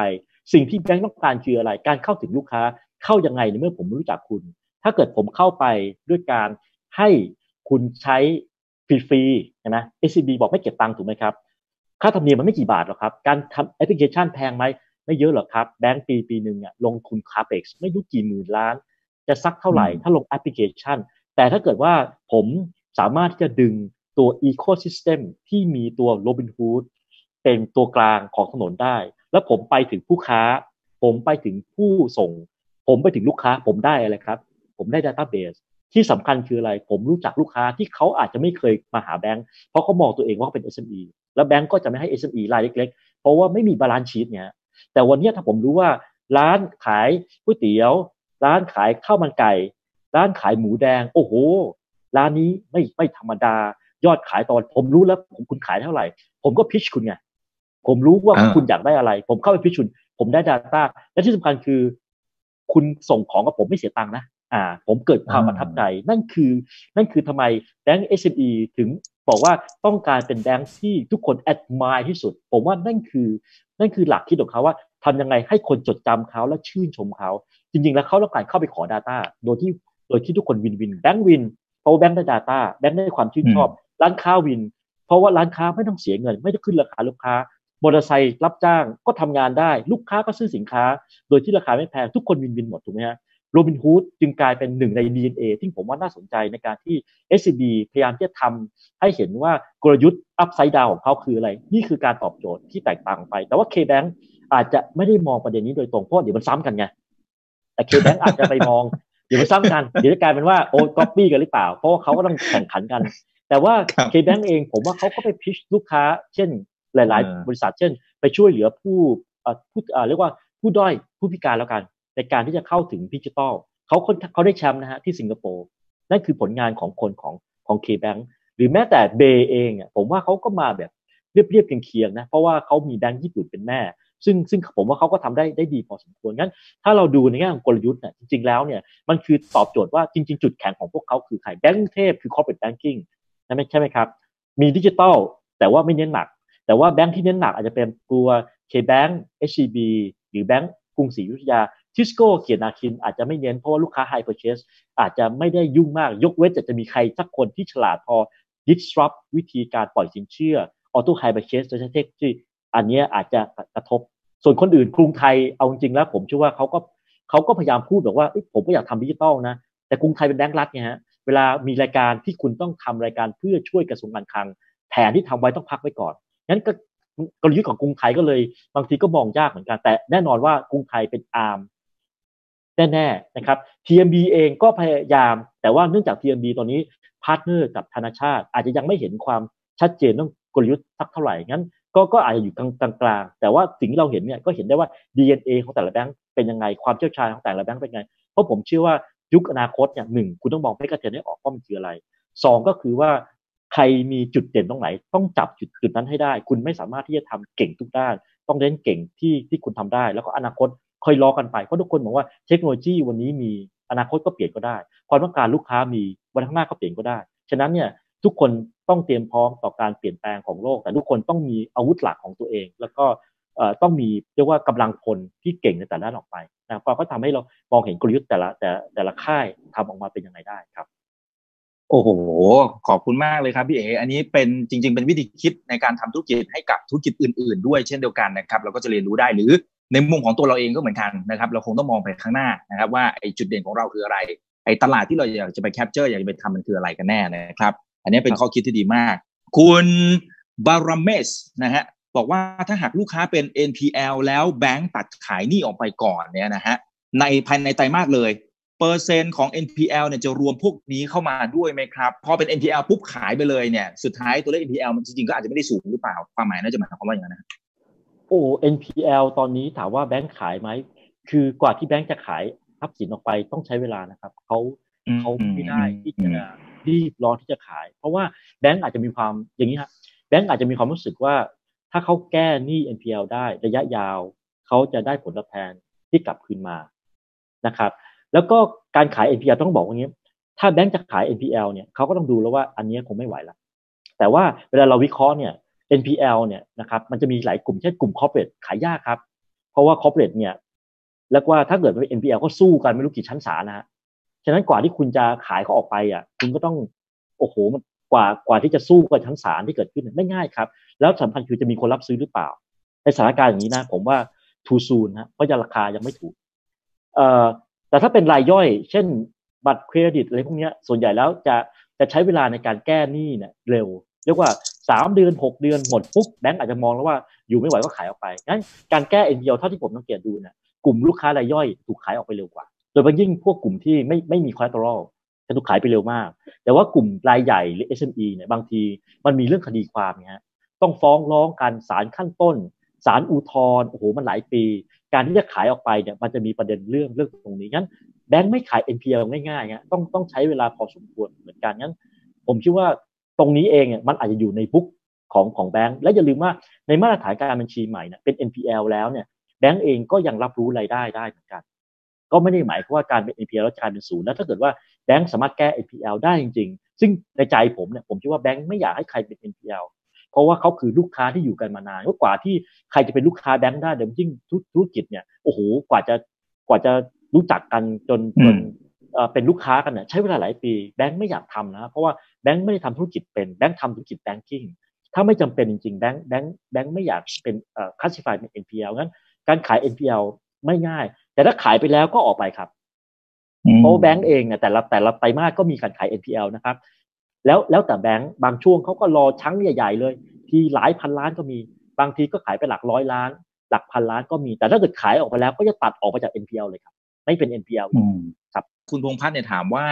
สิ่งที่แบงค์ต้องการคืออะไร การเข้าถึงลูกค้าเข้ายังไงในเมื่อผมไม่รู้จักคุณ ถ้าเกิดผมเข้าไปด้วยการให้คุณใช้ฟรีๆนะ SCB บอกไม่เก็บตังค์ถูกไหมครับค่าธรรมเนียมมันไม่กี่บาทหรอกครับ การทำแอปพลิเคชันแพงไหมไม่เยอะหรอกครับ แบงก์ปีปีหนึ่งอะลงทุน CAPEX ไม่รู้กี่หมื่นล้าน จะซักเท่าไหร่ ถ้าลงแอปพลิเคชัน แต่ถ้าเกิดว่าผมสามารถที่จะดึง ตัว Ecosystem ที่มีตัว Robinhood เป็นตัวกลางของถนนได้ แล้วผมไปถึงผู้ค้า ผมไปถึงผู้ส่ง ผมไปถึงลูกค้าผมได้อะไรครับ ผมได้ Database ที่สำคัญคืออะไร ผมรู้จักลูกค้าที่เขาอาจจะไม่เคยมาหาแบงค์เพราะเขามองตัวเองว่าเป็น SME แล้วแบงค์ก็จะไม่ให้ SME รายเล็ก ๆ เพราะว่าไม่มี balance sheet เนี่ยแต่วันนี้ถ้าผมรู้ว่าร้านขายก๋วยเตี๋ยว ร้านขายข้าวมันไก่ ร้านขายหมูแดง โอ้โห ร้านนี้ไม่ไม่ธรรมดา ยอดขายตอนผมรู้แล้วผมคุณขายเท่าไหร่ ผมก็ pitch คุณไงผมรู้ว่าคุณอยากได้อะไร ผมเข้าไปพิชคุณผมได้ Data และที่สำคัญคือ คุณส่งของกับผมไม่เสียตังค์นะอ่า ผมเกิดความประทับใจนั่นคือ นั่นคือทำไมแบงก์ SME ถึงบอกว่าต้องการเป็นแบงก์ที่ทุกคน admire ที่สุด ผมว่านั่นคือ นั่นคือหลักคิดของเขาว่าทำยังไงให้คนจดจำเขาและชื่นชมเขา จริง ๆ แล้วเขาต้องการเข้าไปขอ Data โดยที่โดยที่ทุกคนวินวินแบงก์วินเพราะแบงก์ได้ Data แบงก์ได้ความชื่นชอบ ร้านค้า win เพราะว่าร้านค้าไม่ต้องเสียเงิน ไม่ต้องขึ้นราคาลูกค้ามอเตอร์ไซค์รับจ้างก็ทำงานได้ ลูกค้าก็ซื้อสินค้า โดยที่ราคาไม่แพงทุกคน win-win หมดถูกไหมฮะโรบินฮูดจึงกลายเป็นหนึ่งใน DNA ที่ผมว่าน่าสนใจในการที่ SCB พยายามที่จะทำให้เห็นว่ากลยุทธ์ upside down ของเขาคืออะไร นี่คือการตอบโจทย์ที่แตกต่างไป แต่ว่า K-Bank อาจจะไม่ได้มองประเด็นนี้โดยตรงเพราะเดี๋ยวมันซ้ำกันไง แต่ K-Bank อาจจะไปมอง เดี๋ยวมันซ้ำกัน เดี๋ยวจะกลายเป็นว่าโอ้ก๊อปปี้กันหรือเปล่า เพราะว่าเขาก็ต้องแข่งขันกัน แต่ว่า K-Bank เองผมว่าเขาก็ไป pitch ลูกค้า เช่น หลาย ๆ บริษัทเช่น ไปช่วยเหลือผู้ผู้เรียกว่าผู้ด้อยผู้พิการแล้วกัน ในการที่จะเข้าถึงดิจิตอลเขาเขาได้แชมป์นะฮะที่สิงคโปร์นั่นคือผลงานของคนของของ K-Bank หรือแม้แต่ BAY เองอะผมว่าเขาก็มาแบบเรียบๆเคียงๆนะเพราะว่าเขามีแบงก์ญี่ปุ่นเป็นแม่ ซึ่งซึ่งผมว่าเขาก็ทำได้ได้ดีพอสมควรงั้น ถ้าเราดูในแง่ของกลยุทธ์เนี่ยจริงๆแล้วเนี่ยมันคือตอบโจทย์ว่าจริง ๆ จุดแข็งของพวกเขาคือใครแบงก์กรุงเทพคือ corporate banking ใช่ไหมใช่ไหมครับ มีดิจิตอลแต่ว่าไม่เน้นหนัก แต่ว่าแบงก์ที่เน้นหนักอาจจะเป็นตัว K-Bank SCB หรือแบงก์กรุงศรีอยุธยาทิสโก้เกียรตินาคินอาจจะไม่เน้นเพราะว่าลูกค้า hire purchase อาจจะไม่ได้ยุ่งมากยกเว้นจะจะมีใครสักคนที่ฉลาดพอ disrupt วิธีการปล่อยสินเชื่อ auto hire purchase โดยใช้เทคโนโลยีอันนี้อาจจะกระทบ ส่วนคนอื่นกรุงไทยเอาจริงแล้ว ผมเชื่อว่าเขาก็เขาก็พยายามพูดบอกว่าผมก็อยากทำดิจิตอลนะ แต่กรุงไทยเป็นแบงก์รัฐไงฮะ เวลามีรายการที่คุณต้องทำรายการเพื่อช่วยกระทรวงการคลัง แผนที่ทำไว้ต้องพักไว้ก่อนงั้นก็กลยุทธ์ของกรุงไทยก็เลย บางทีก็มองยากเหมือนกัน แต่แน่นอนว่ากรุงไทยเป็น arm แน่ๆนะครับ TMB เองก็พยายาม แต่ว่าเนื่องจาก TMB ตอนนี้ partner กับธนาชาติ อาจจะยังไม่เห็นความชัดเจนเรื่องกลยุทธ์สักเท่าไหร่งั้นก็ก็อาจจะอยู่กลางกลางแต่ว่าสิ่งที่เราเห็นเนี่ยก็เห็นได้ว่า DNA ของแต่ละแบงก์เป็นยังไงความเชี่ยวชาญของแต่ละแบงก์เป็นยังไงเพราะผมเชื่อว่า ยุคอนาคตเนี่ยหนึ่งคุณต้องมองให้กระเทนให้ออกว่ามันคืออะไรสองก็คือว่าใครมีจุดเด่นตรงไหน ต้องจับจุดจุดนั้นให้ได้ คุณไม่สามารถที่จะทำเก่งทุกด้าน ต้องเล่นเก่งที่ที่คุณทำได้ แล้วก็อนาคตค่อยรอกันไปเพราะทุกคนบอกว่าเทคโนโลยีวันนี้มีอนาคตก็เปลี่ยนก็ได้ ความต้องการลูกค้ามีวันข้างหน้าก็เปลี่ยนก็ได้ ฉะนั้นเนี่ยทุกคนต้องเตรียมพร้อมต่อการเปลี่ยนแปลงของโลก แต่ทุกคนต้องมีอาวุธหลักของตัวเอง แล้วก็ ต้องมีเรียกว่ากำลังพลที่เก่งในแต่ละด้านออกไปนะครับก็ทำให้เรามองเห็นกลยุทธ์แต่ละแต่แต่ละค่ายทำออกมาเป็นยังไงได้ครับ โอ้โห ขอบคุณมากเลยครับพี่เอ อันนี้เป็นจริง ๆ เป็นวิธีคิดในการทำธุรกิจให้กับธุรกิจอื่น ๆ ด้วยเช่นเดียวกันนะครับ เราก็จะเรียนรู้ได้หรือในมุมของตัวเราเองก็เหมือนกันนะครับ เราคงต้องมองไปข้างหน้านะครับ ว่าไอ้จุดเด่นของเราคืออะไร ไอ้ตลาดที่เราอยากจะไป capture อยากจะไปทำมันคืออะไรกันแน่นะครับ อันนี้เป็นข้อคิดที่ดีมาก คุณบารามเมสนะฮะ บอกว่าถ้าหากลูกค้าเป็น NPL แล้วแบงก์ตัดขายหนี้ออกไปก่อนเนี่ยนะฮะในภายในไตรมาสเลยเปอร์เซ็นต์ของ NPL เนี่ยจะรวมพวกนี้เข้ามาด้วยไหมครับ พอเป็น NPL ปุ๊บขายไปเลยเนี่ยสุดท้ายตัวเลข NPL มันจริงๆก็อาจจะไม่ได้สูงหรือเปล่าความหมายน่าจะหมายความว่าอย่างนั้นนะโอ้ NPL ตอนนี้ถามว่าแบงก์ขายไหมคือกว่าที่แบงก์จะขายทรัพย์สินออกไปต้องใช้เวลานะครับเขาเขาไม่ได้ที่จะรีบร้อนที่จะขาย เพราะว่าแบงก์อาจจะมีความอย่างนี้ครับแบงก์อาจจะมีความรู้สึกว่า ถ้าเขาแก้หนี้ NPL ได้ระยะยาว เขาจะได้ผลตอบแทนที่กลับคืนมานะครับ แล้วก็การขาย NPL ต้องบอกว่างี้ ถ้าแบงก์จะขาย NPL เนี่ยเขาก็ต้องดูแล้วว่าอันนี้คงไม่ไหวล้วแต่ว่าเวลาเราวิเคราะห์เนี่ย NPL เนี่ยนะครับมันจะมีหลายกลุ่มเช่นกลุ่ม corporate ขายยากครับ เพราะว่า corporate เนี่ยแล้วว่าถ้าเกิดเป็น NPL ก็สู้กันไม่รู้กี่ชั้นศาลนะฮะฉะนั้นกว่าที่คุณจะขายเขาออกไปอะคุณก็ต้องโอ้โหมันกว่ากว่าที่จะสู้กับชั้นศาลที่เกิดขึ้นไม่ง่ายครับแล้วสำคัญคือจะมีคนรับซื้อหรือเปล่า ในสถานการณ์อย่างนี้นะ ผมว่าทูซูนนะเพราะจะราคายังไม่ถูกเอ่อแต่ถ้าเป็นรายย่อย เช่น บัตรเครดิตอะไรพวกนี้ส่วนใหญ่แล้วจะจะใช้เวลาในการแก้หนี้เนี่ยเร็ว เรียกว่าสามเดือนหกเดือนหมดปุ๊บแบงก์อาจจะมองแล้วว่าอยู่ไม่ไหวก็ขายออกไปงั้นการแก้เอ็นเดียวเท่าที่ผมสังเกตดูเนี่ยกลุ่มลูกค้ารายย่อยถูกขายออกไปเร็วกว่า โดยเฉพาะยิ่งพวกกลุ่มที่ไม่ไม่มีคอเลสเตอรอลจะถูกขายไปเร็วมาก แต่ว่ากลุ่มรายใหญ่หรือ SME เนี่ยบางทีมันมีเรื่องคดีความเนี่ย ต้องฟ้องร้องกันศาลขั้นต้นศาลอุทธรณ์โอ้โหมันหลายปี การที่จะขายออกไปเนี่ยมันจะมีประเด็นเรื่องเรื่องตรงนี้งั้นแบงค์ไม่ขาย NPL ง่ายๆฮะต้องต้องใช้เวลาพอสมควรเหมือนกันงั้น ผมคิดว่าตรงนี้เองเนี่ยมันอาจจะอยู่ในบุ๊กของของแบงค์และอย่าลืมว่าในมาตรฐานการบัญชีใหม่เนี่ยเป็น NPL แล้วเนี่ยแบงก์เองก็ยังรับรู้รายได้ได้เหมือนกัน ก็ไม่ได้หมายความว่าการเป็น NPL แล้วจะกายเป็นศูนย์แล้วถ้าเกิดว่าแบงก์สามารถแก้ NPL ได้จริง ๆ ซึ่งในใจผมเนี่ยผมคิดว่าแบงก์ไม่อยากให้ใครเป็น NPL เพราะว่าเขาคือลูกค้าที่อยู่กันมานานกว่าที่ใครจะเป็นลูกค้าแบงก์ได้เดี๋ยวยิ่งธุรกิจเนี่ยโอ้โหกว่าจะกว่าจะรู้จักกันจนจนเป็นลูกค้ากันเนี่ยใช้เวลาหลายปีแบงก์ไม่อยากทำนะเพราะว่าแบงก์ไม่ได้ทำธุรกิจเป็นแบงก์ทำธุรกิจแบงกิ้งถ้าไม่จำเป็นจริงๆแบงก์แบงก์แบงก์ไม่อยากเป็นเอ่อคัสซิฟายเป็น NPL งั้นการขาย NPL ไม่ง่าย แต่ถ้าขายไปแล้วก็ออกไปครับเพราะแบงก์เองเนี่ยแต่ละแต่ละไตรมาสก็มีการขาย NPL นะครับ แล้วแล้วแต่แบงก์บางช่วงเขาก็รอชั้งใหญ่ ๆ เลย ที่หลายพันล้านก็มี บางทีก็ขายไปหลักร้อยล้าน หลักพันล้านก็มี แต่ถ้าเกิดขายออกไปแล้วก็จะตัดออกไปจาก NPL เลยครับ ไม่เป็น NPL ครับ คุณพงพัฒน์เนี่ยถามว่า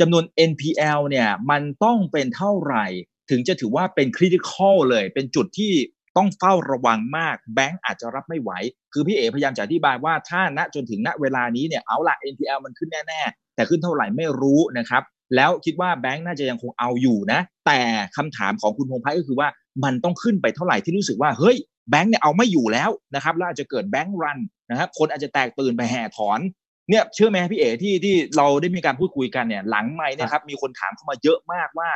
จำนวน NPL เนี่ยมันต้องเป็นเท่าไหร่ ถึงจะถือว่าเป็นคริติคอลเลย เป็นจุดที่ต้องเฝ้าระวังมากแบงก์อาจจะรับไม่ไหว คือพี่เอพยายามจะอธิบายว่าถ้าณจนถึงณเวลานี้เนี่ยเอาละ NPL มันขึ้นแน่ ๆ แต่ขึ้นเท่าไหร่ไม่รู้นะครับ แล้วคิดว่าแบงก์น่าจะยังคงเอาอยู่นะ แต่คำถามของคุณพงพัฒน์ก็คือว่ามันต้องขึ้นไปเท่าไหร่ที่รู้สึกว่าเฮ้ยแบงก์เนี่ยเอาไม่อยู่แล้วนะครับแล้วอาจจะเกิดแบงก์รันนะครับคนอาจจะแตกตื่นไปแห่ถอนเนี่ยเชื่อไหมพี่เอ๋ที่ที่เราได้มีการพูดคุยกันเนี่ยหลังไม่นี่ยครับมีคนถามเข้ามาเยอะมากว่า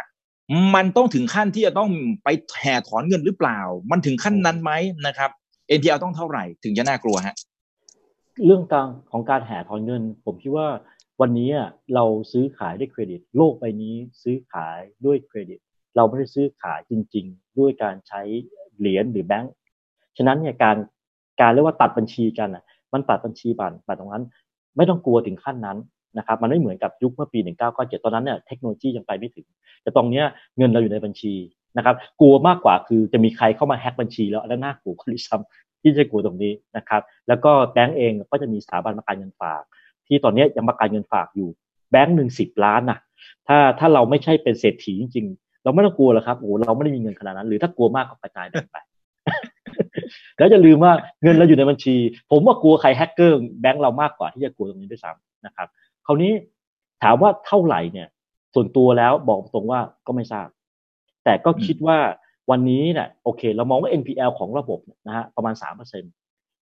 มันต้องถึงขั้นที่จะต้องไปแห่ถอนเงินหรือเปล่า มันถึงขั้นนั้นไหมนะครับ NPL ต้องเท่าไหร่ถึงจะน่ากลัวฮะเรื่องการของการแห่ถอนเงิน ผมคิดว่า วันนี้เราซื้อขายด้วยเครดิต โลกใบนี้ซื้อขายด้วยเครดิต เราไม่ได้ซื้อขายจริง ๆ ด้วยการใช้เหรียญหรือแบงก์ฉะนั้นเนี่ยการการเรียกว่าตัดบัญชีกันอะมันตัดบัญชีบันบัตรตรงนั้น ไม่ต้องกลัวถึงขั้นนั้นนะครับมันไม่เหมือนกับยุคเมื่อปี 1997 ตอนนั้นเนี่ยเทคโนโลยียังไปไม่ถึง แต่ตรงเนี้ยเงินเราอยู่ในบัญชีนะครับกลัวมากกว่าคือจะมีใครเข้ามาแฮ็กบัญชีแล้วแล้วน่ากลัวคนที่ซ้ำที่จะกลัวตรงนี้นะครับ แล้วก็แบงก์เองก็จะมีสถาบันประกันเงินฝาก ที่ตอนนี้ยังประกันเงินฝากอยู่ แบงก์หนึ่งสิบล้านนะถ้าถ้าเราไม่ใช่เป็นเศรษฐีจริงๆ เราไม่ต้องกลัวหรอกครับโอ้เราไม่ได้มีเงินขนาดนั้น หรือถ้ากลัวมากก็กระจายไปแล้วจะลืมว่าเงินเราอยู่ในบัญชี ผมว่ากลัวใครแฮกเกอร์แบงก์เรามากกว่าที่จะกลัวตรงนี้ด้วยซ้ำนะครับคราวนี้ถามว่าเท่าไหร่เนี่ย ส่วนตัวแล้วบอกตรงว่าก็ไม่ทราบ แต่ก็คิดว่าวันนี้เนี่ยโอเค เรามองว่า NPL ของระบบนะฮะประมาณสามเปอร์เซ็น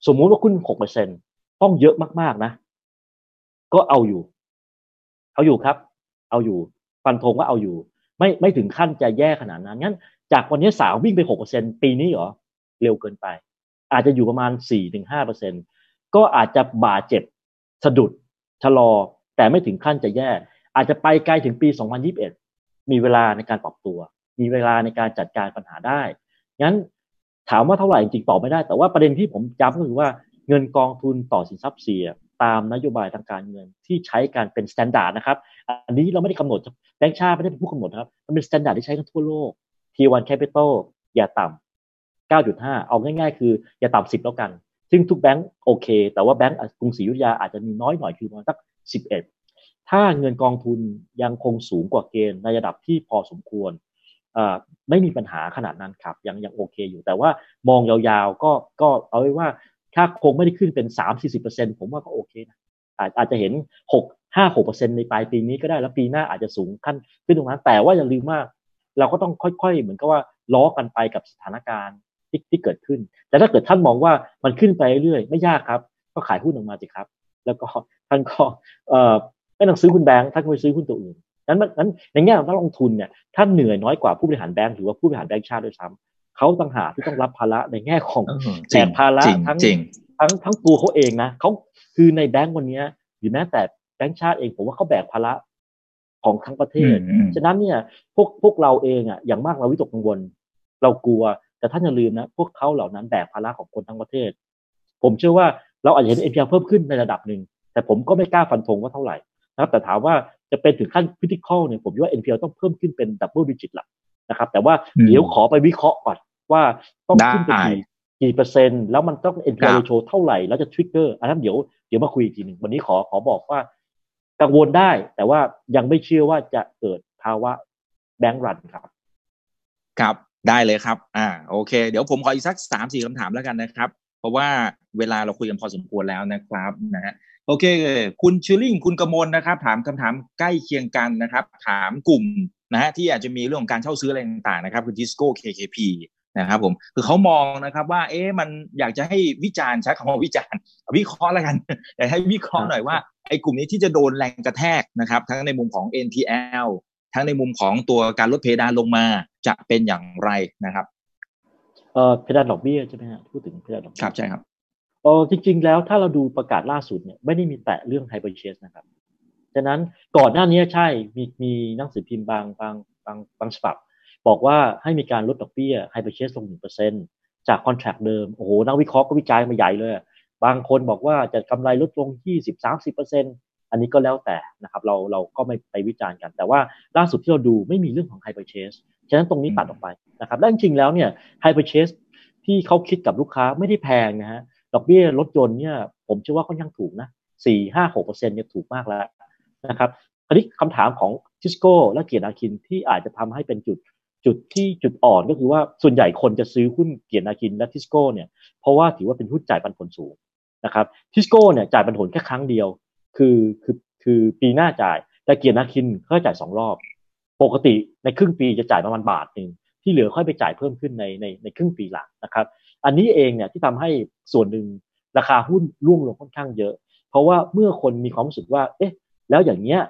สมมุติว่าคุณหกเปอร์เซ็นต้องเยอะมากๆนะ ก็เอาอยู่ เอาอยู่ครับ เอาอยู่ ฟันธงว่าเอาอยู่ ไม่ไม่ถึงขั้นจะแย่ขนาดนั้นงั้น จากวันนี้สาววิ่งไปหกเปอร์เซ็นปีนี้เหรอเร็วเกินไป อาจจะอยู่ประมาณสี่ถึงห้าเปอร์เซ็นก็อาจจะบาดเจ็บสะดุดชะลอ แต่ไม่ถึงขั้นจะแย่ อาจจะไปไกลถึงปี 2021 มีเวลาในการปรับตัว มีเวลาในการจัดการปัญหาได้ งั้นถามว่าเท่าไหร่จริงตอบไม่ได้ แต่ว่าประเด็นที่ผมจำก็คือว่าเงินกองทุนต่อสินทรัพย์เสี่ย ตามนโยบายทางการเงินที่ใช้การเป็นมาตรฐานนะครับ อันนี้เราไม่ได้กำหนดแบงค์ชาติไม่ได้เป็นผู้กำหนดครับมันเป็นมาตรฐานที่ใช้กันทั่วโลก T1 Capital อย่าต่ำ9.5 เอาง่ายๆ คืออย่าต่ำ10 แล้วกัน ซึ่งทุกแบงก์โอเค แต่ว่าแบงก์กรุงศรีอยุธยาอาจจะมีน้อยหน่อยคือประมาณสัก 11 ถ้าเงินกองทุนยังคงสูงกว่าเกณฑ์ในระดับที่พอสมควรไม่มีปัญหาขนาดนั้นครับยังยังโอเคอยู่แต่ว่ามองยาวๆ ก็ก็เอาไว้ว่า ถ้าคงไม่ได้ขึ้นเป็น 3-40%ผมว่าก็โอเคนะอาจอาจะเห็น 6 5 6ในปลายปีนี้ก็ได้แล้วปีหน้าอาจจะสูงขั้นขึ้นตรงนั้นแต่ว่าอย่าลืมว่าเราก็ต้องค่อยๆ เหมือนกับว่าล้อกันไปกับสถานการณ์ที่ที่เกิดขึ้น แต่ถ้าเกิดท่านมองว่ามันขึ้นไปเรื่อยไม่ยากครับ ก็ขายหุ้นออกมาสิครับ แล้วก็ท่านก็เอ่อไม่ต้องซื้อหุ้นแบงค์ท่านก็ไปซื้อหุ้นตัวอื่นนั้นนั้นในแง่ของนักลงทุนเนี่ยท่านเหนื่อยน้อยกว่าผู้บริหารแบงค์หรือว่าผู้บริหารแบงค์ชาติด้วยซ้ำ เขาต่างหากที่ต้องรับภาระในแง่ของแบกภาระทั้งทั้งทั้งตัวเขาเองนะเขาคือในแบงค์วันนี้หรือแม้แต่แบงค์ชาติเองผมว่าเขาแบกภาระของทั้งประเทศ ฉะนั้นเนี่ยพวกพวกเราเองอะอย่างมากเราวิตกกังวล เรากลัวแต่ท่านอย่าลืมนะพวกเขาเหล่านั้นแบกภาระของคนทั้งประเทศ ผมเชื่อว่าเราอาจจะเห็น NPL เพิ่มขึ้นในระดับหนึ่งแต่ผมก็ไม่กล้าฟันธงว่าเท่าไหร่นะครับแต่ถามว่าจะเป็นถึงขั้น critical เนี่ยผมว่า NPL ต้องเพิ่มขึ้นเป็น double digit ละนะครับแต่ว่าเดี๋ยวขอไปวิเคราะห์ก่อน ว่าต้องขึ้นไปกี่กี่เปอร์เซ็นต์แล้วมันต้อง NPL ratio เท่าไหร่แล้วจะ trigger อันนั้นเดี๋ยวเดี๋ยวมาคุยอีกทีหนึ่งวันนี้ขอขอบอกว่า กังวลได้ แต่ว่ายังไม่เชื่อว่าจะเกิดภาวะ bank run ครับ ครับได้เลยครับ อ่า โอเค เดี๋ยวผมขออีกสักสามสี่คำถามแล้วกันนะครับ เพราะว่าเวลาเราคุยกันพอสมควรแล้วนะครับนะฮะโอเค คุณชิลลิ่งคุณกมลนะครับ ถามคำถามใกล้เคียงกันนะครับ ถามกลุ่มนะฮะที่อาจจะมีเรื่องของการเช่าซื้ออะไรต่างๆนะครับคุณทิสโก้ KKP นะครับผมคือเขามองนะครับว่า เอ๊ะมันอยากจะให้วิจารณ์ใช้คำว่าวิจารณ์วิเคราะห์แล้วกันอยากให้วิเคราะห์หน่อยว่าไอ้กลุ่มนี้ที่จะโดนแรงกระแทกนะครับ ทั้งในมุมของ NPL ทั้งในมุมของตัวการลดเพดานลงมาจะเป็นอย่างไรนะครับเออเพดานดอกเบี้ยใช่ไหมฮะพูดถึงเพดานดอกเบี้ยครับใช่ครับเออจริง ๆ แล้วถ้าเราดูประกาศล่าสุดเนี่ยไม่ได้มีแตะเรื่อง hire purchase นะครับฉะนั้นก่อนหน้านี้ใช่มีมีหนังสือพิมพ์บางบางบางบางฉบับ บอกว่าให้มีการลดดอกเบี้ย hire purchase ลงหนึ่งเปอร์เซ็นต์จาก contract เดิม โอ้โห นักวิเคราะห์ก็วิจัยมาใหญ่เลย บางคนบอกว่าจะกำไรลดลงที่สิบสามสิบเปอร์เซ็นอันนี้ก็แล้วแต่นะครับ เราเราก็ไม่ไปวิจารณ์กัน แต่ว่าล่าสุดที่เราดูไม่มีเรื่องของ hire purchase ฉะนั้นตรงนี้ตัดออกไปนะครับและจริงๆแล้วเนี่ย hire purchase ที่เขาคิดกับลูกค้าไม่ได้แพงนะฮะ ดอกเบี้ยรถยนต์เนี่ยผมเชื่อว่าค่อนข้างถูกนะสี่ห้าหกเปอร์เซ็นต์เนี่ยถูกมากแล้วนะครับคราวนี้คำถามของทิสโก้และเกียรตินาคินที่อาจจะทำให้เป็นจุด จุดที่จุดอ่อนก็คือว่าส่วนใหญ่คนจะซื้อหุ้นเกียรตินาคินและทิสโก้เนี่ยเพราะว่าถือว่าเป็นหุ้นจ่ายปันผลสูงนะครับทิสโก้เนี่ยจ่ายปันผลแค่ครั้งเดียว คือคือคือปีหน้าจ่าย แต่เกียรติอาคินเขาจ่ายสองรอบ ปกติในครึ่งปีจะจ่ายประมาณบาทหนึ่งที่เหลือค่อยไปจ่ายเพิ่มขึ้นในในในครึ่งปีหลังนะครับ อันนี้เองเนี่ยที่ทำให้ส่วนหนึ่งราคาหุ้นร่วงลงค่อนข้างเยอะ เพราะว่าเมื่อคนมีความรู้สึกว่า เอ๊ะ แล้วอย่างเนี้ย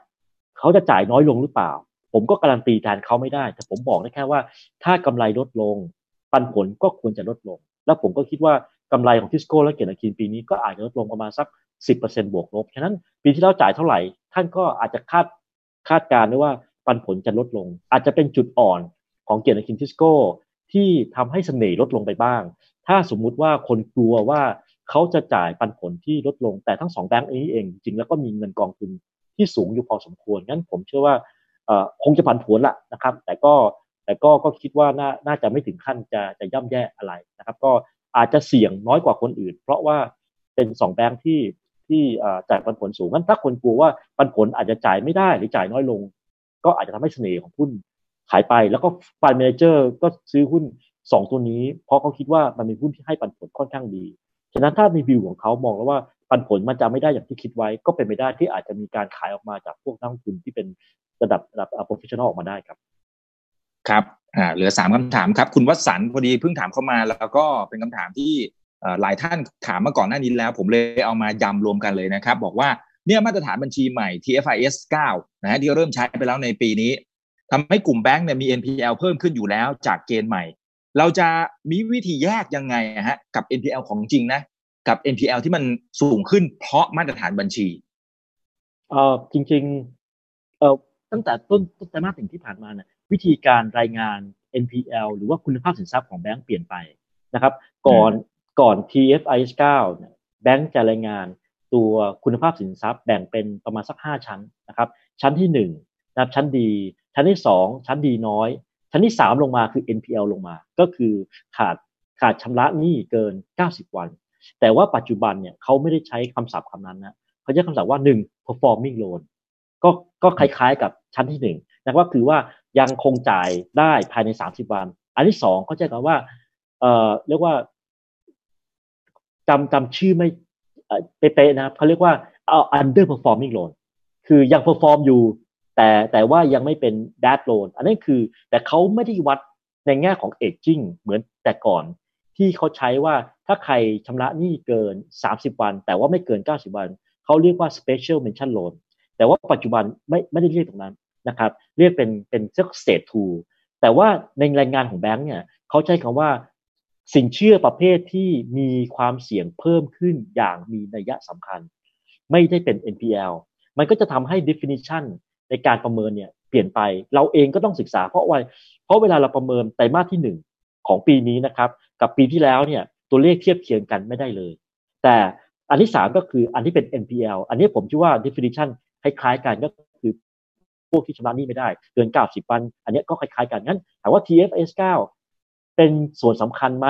เขาจะจ่ายน้อยลงหรือเปล่า ผมก็การันตีแทนเขาไม่ได้ แต่ผมบอกได้แค่ว่า ถ้ากำไรลดลง ปันผลก็ควรจะลดลง แล้วผมก็คิดว่ากำไรของทิสโก้และเกียรตินาคินปีนี้ก็อาจจะลดลงประมาณสัก 10%บวกลบ ฉะนั้นปีที่แล้วจ่ายเท่าไหร่ ท่านก็อาจจะคาดคาดการณ์ได้ว่าปันผลจะลดลง อาจจะเป็นจุดอ่อนของเกียรตินาคินทิสโก้ที่ทำให้เสน่ห์ลดลงไปบ้าง ถ้าสมมุติว่าคนกลัวว่าเขาจะจ่ายปันผลที่ลดลง แต่ทั้งสองแบงก์นี้เองจริงแล้วก็มีเงินกองทุนที่สูงอยู่พอสมควร งั้นผมเชื่อว่า คงจะผันผวนละนะครับ แต่ก็แต่ก็ก็คิดว่าน่าน่าจะไม่ถึงขั้นจะจะย่ำแย่อะไรนะครับ ก็อาจจะเสี่ยงน้อยกว่าคนอื่น เพราะว่าเป็นสองแบงค์ที่ที่จ่ายปันผลสูงงั้นถ้าคนกลัวว่าปันผลอาจจะจ่ายไม่ได้หรือจ่ายน้อยลง ก็อาจจะทำให้เสน่ห์ของหุ้นขายไป แล้วก็ฟันเมนเจอร์ก็ซื้อหุ้นสองตัวนี้ เพราะเขาคิดว่ามันเป็นหุ้นที่ให้ปันผลค่อนข้างดีฉะนั้นถ้าในวิวของเขามองแล้วว่าปันผลมันจะไม่ได้อย่างที่คิดไว้ ก็เป็นไปได้ที่อาจจะมีการขายออกมาจากพวกนักลงทุนที่เป็น ระดับระดับ professional ออกมาได้ครับ ครับอ่าเหลือสามคำถามครับ คุณวสันต์พอดีเพิ่งถามเข้ามา แล้วก็เป็นคำถามที่หลายท่านถามมาก่อนหน้านี้แล้ว ผมเลยเอามายำรวมกันเลยนะครับ บอกว่าเนี่ยมาตรฐานบัญชีใหม่ TFIS 9นะฮะที่เริ่มใช้ไปแล้วในปีนี้ทำให้กลุ่มแบงก์เนี่ยมี NPL เพิ่มขึ้นอยู่แล้วจากเกณฑ์ใหม่ เราจะมีวิธีแยกยังไงฮะกับ NPL ของจริงนะ กับ NPL ที่มันสูงขึ้นเพราะมาตรฐานบัญชี เออจริงๆเออ ตั้งแต่ต้นต้นไตรมาสถึงที่ผ่านมาเนี่ยวิธีการรายงาน NPL หรือว่าคุณภาพสินทรัพย์ของแบงก์เปลี่ยนไปนะครับ ก่อนก่อน TFIS 9เนี่ยแบงก์จะรายงานตัวคุณภาพสินทรัพย์แบ่งเป็นประมาณสัก 5 ชั้นนะครับ ชั้นที่1นะครับชั้นดี ชั้นที่ 2 ชั้นดีน้อย ชั้นที่ 3 ลงมาคือ NPL ลงมา ก็คือขาดขาดชำระหนี้เกิน 90 วัน แต่ว่าปัจจุบันเนี่ยเขาไม่ได้ใช้คำศัพท์คำนั้นนะเขาใช้คำศัพท์ว่าหนึ่ง performing loan ก็ก็คล้ายๆกับ ชั้นที่หนึ่งนะครับคือว่ายังคงจ่ายได้ภายในสามสิบวัน อันที่สองเขาใช้คำว่าเอ่อเรียกว่าจำจำชื่อไม่เป๊ะๆนะครับเขาเรียกว่าเอา underperforming loan คือยัง perform อยู่ แต่แต่ว่ายังไม่เป็น bad loan อันนี้คือแต่เขาไม่ได้วัดในแง่ของ aging เหมือนแต่ก่อน ที่เขาใช้ว่าถ้าใครชำระหนี้เกิน 30 วัน แต่ว่าไม่เกิน 90 วัน เขาเรียกว่า special mention loan แต่ว่าปัจจุบันไม่ไม่ได้เรียกตรงนั้นนะครับ เรียกเป็นเป็นเ state two แต่ว่าในรายงานของแบงก์เนี่ยเขาใช้คำว่าสินเชื่อประเภทที่มีความเสี่ยงเพิ่มขึ้นอย่างมีนัยสำคัญ ไม่ได้เป็น NPL มันก็จะทำให้ definition ในการประเมินเนี่ยเปลี่ยนไปเราเองก็ต้องศึกษาเพราะว่าเพราะเวลาเราประเมินไตรมาสที่ 1 ของปีนี้นะครับ กับปีที่แล้วเนี่ยตัวเลขเทียบเคียงกันไม่ได้เลย แต่อันที่สามก็คืออันที่เป็น NPL อันนี้ผมคิดว่า definition คล้ายๆกันก็คือพวกที่ชำระหนี้ไม่ได้เกิน 90 วัน อันนี้ก็คล้ายๆกันงั้นถามว่า TFS 9 เป็นส่วนสำคัญไหม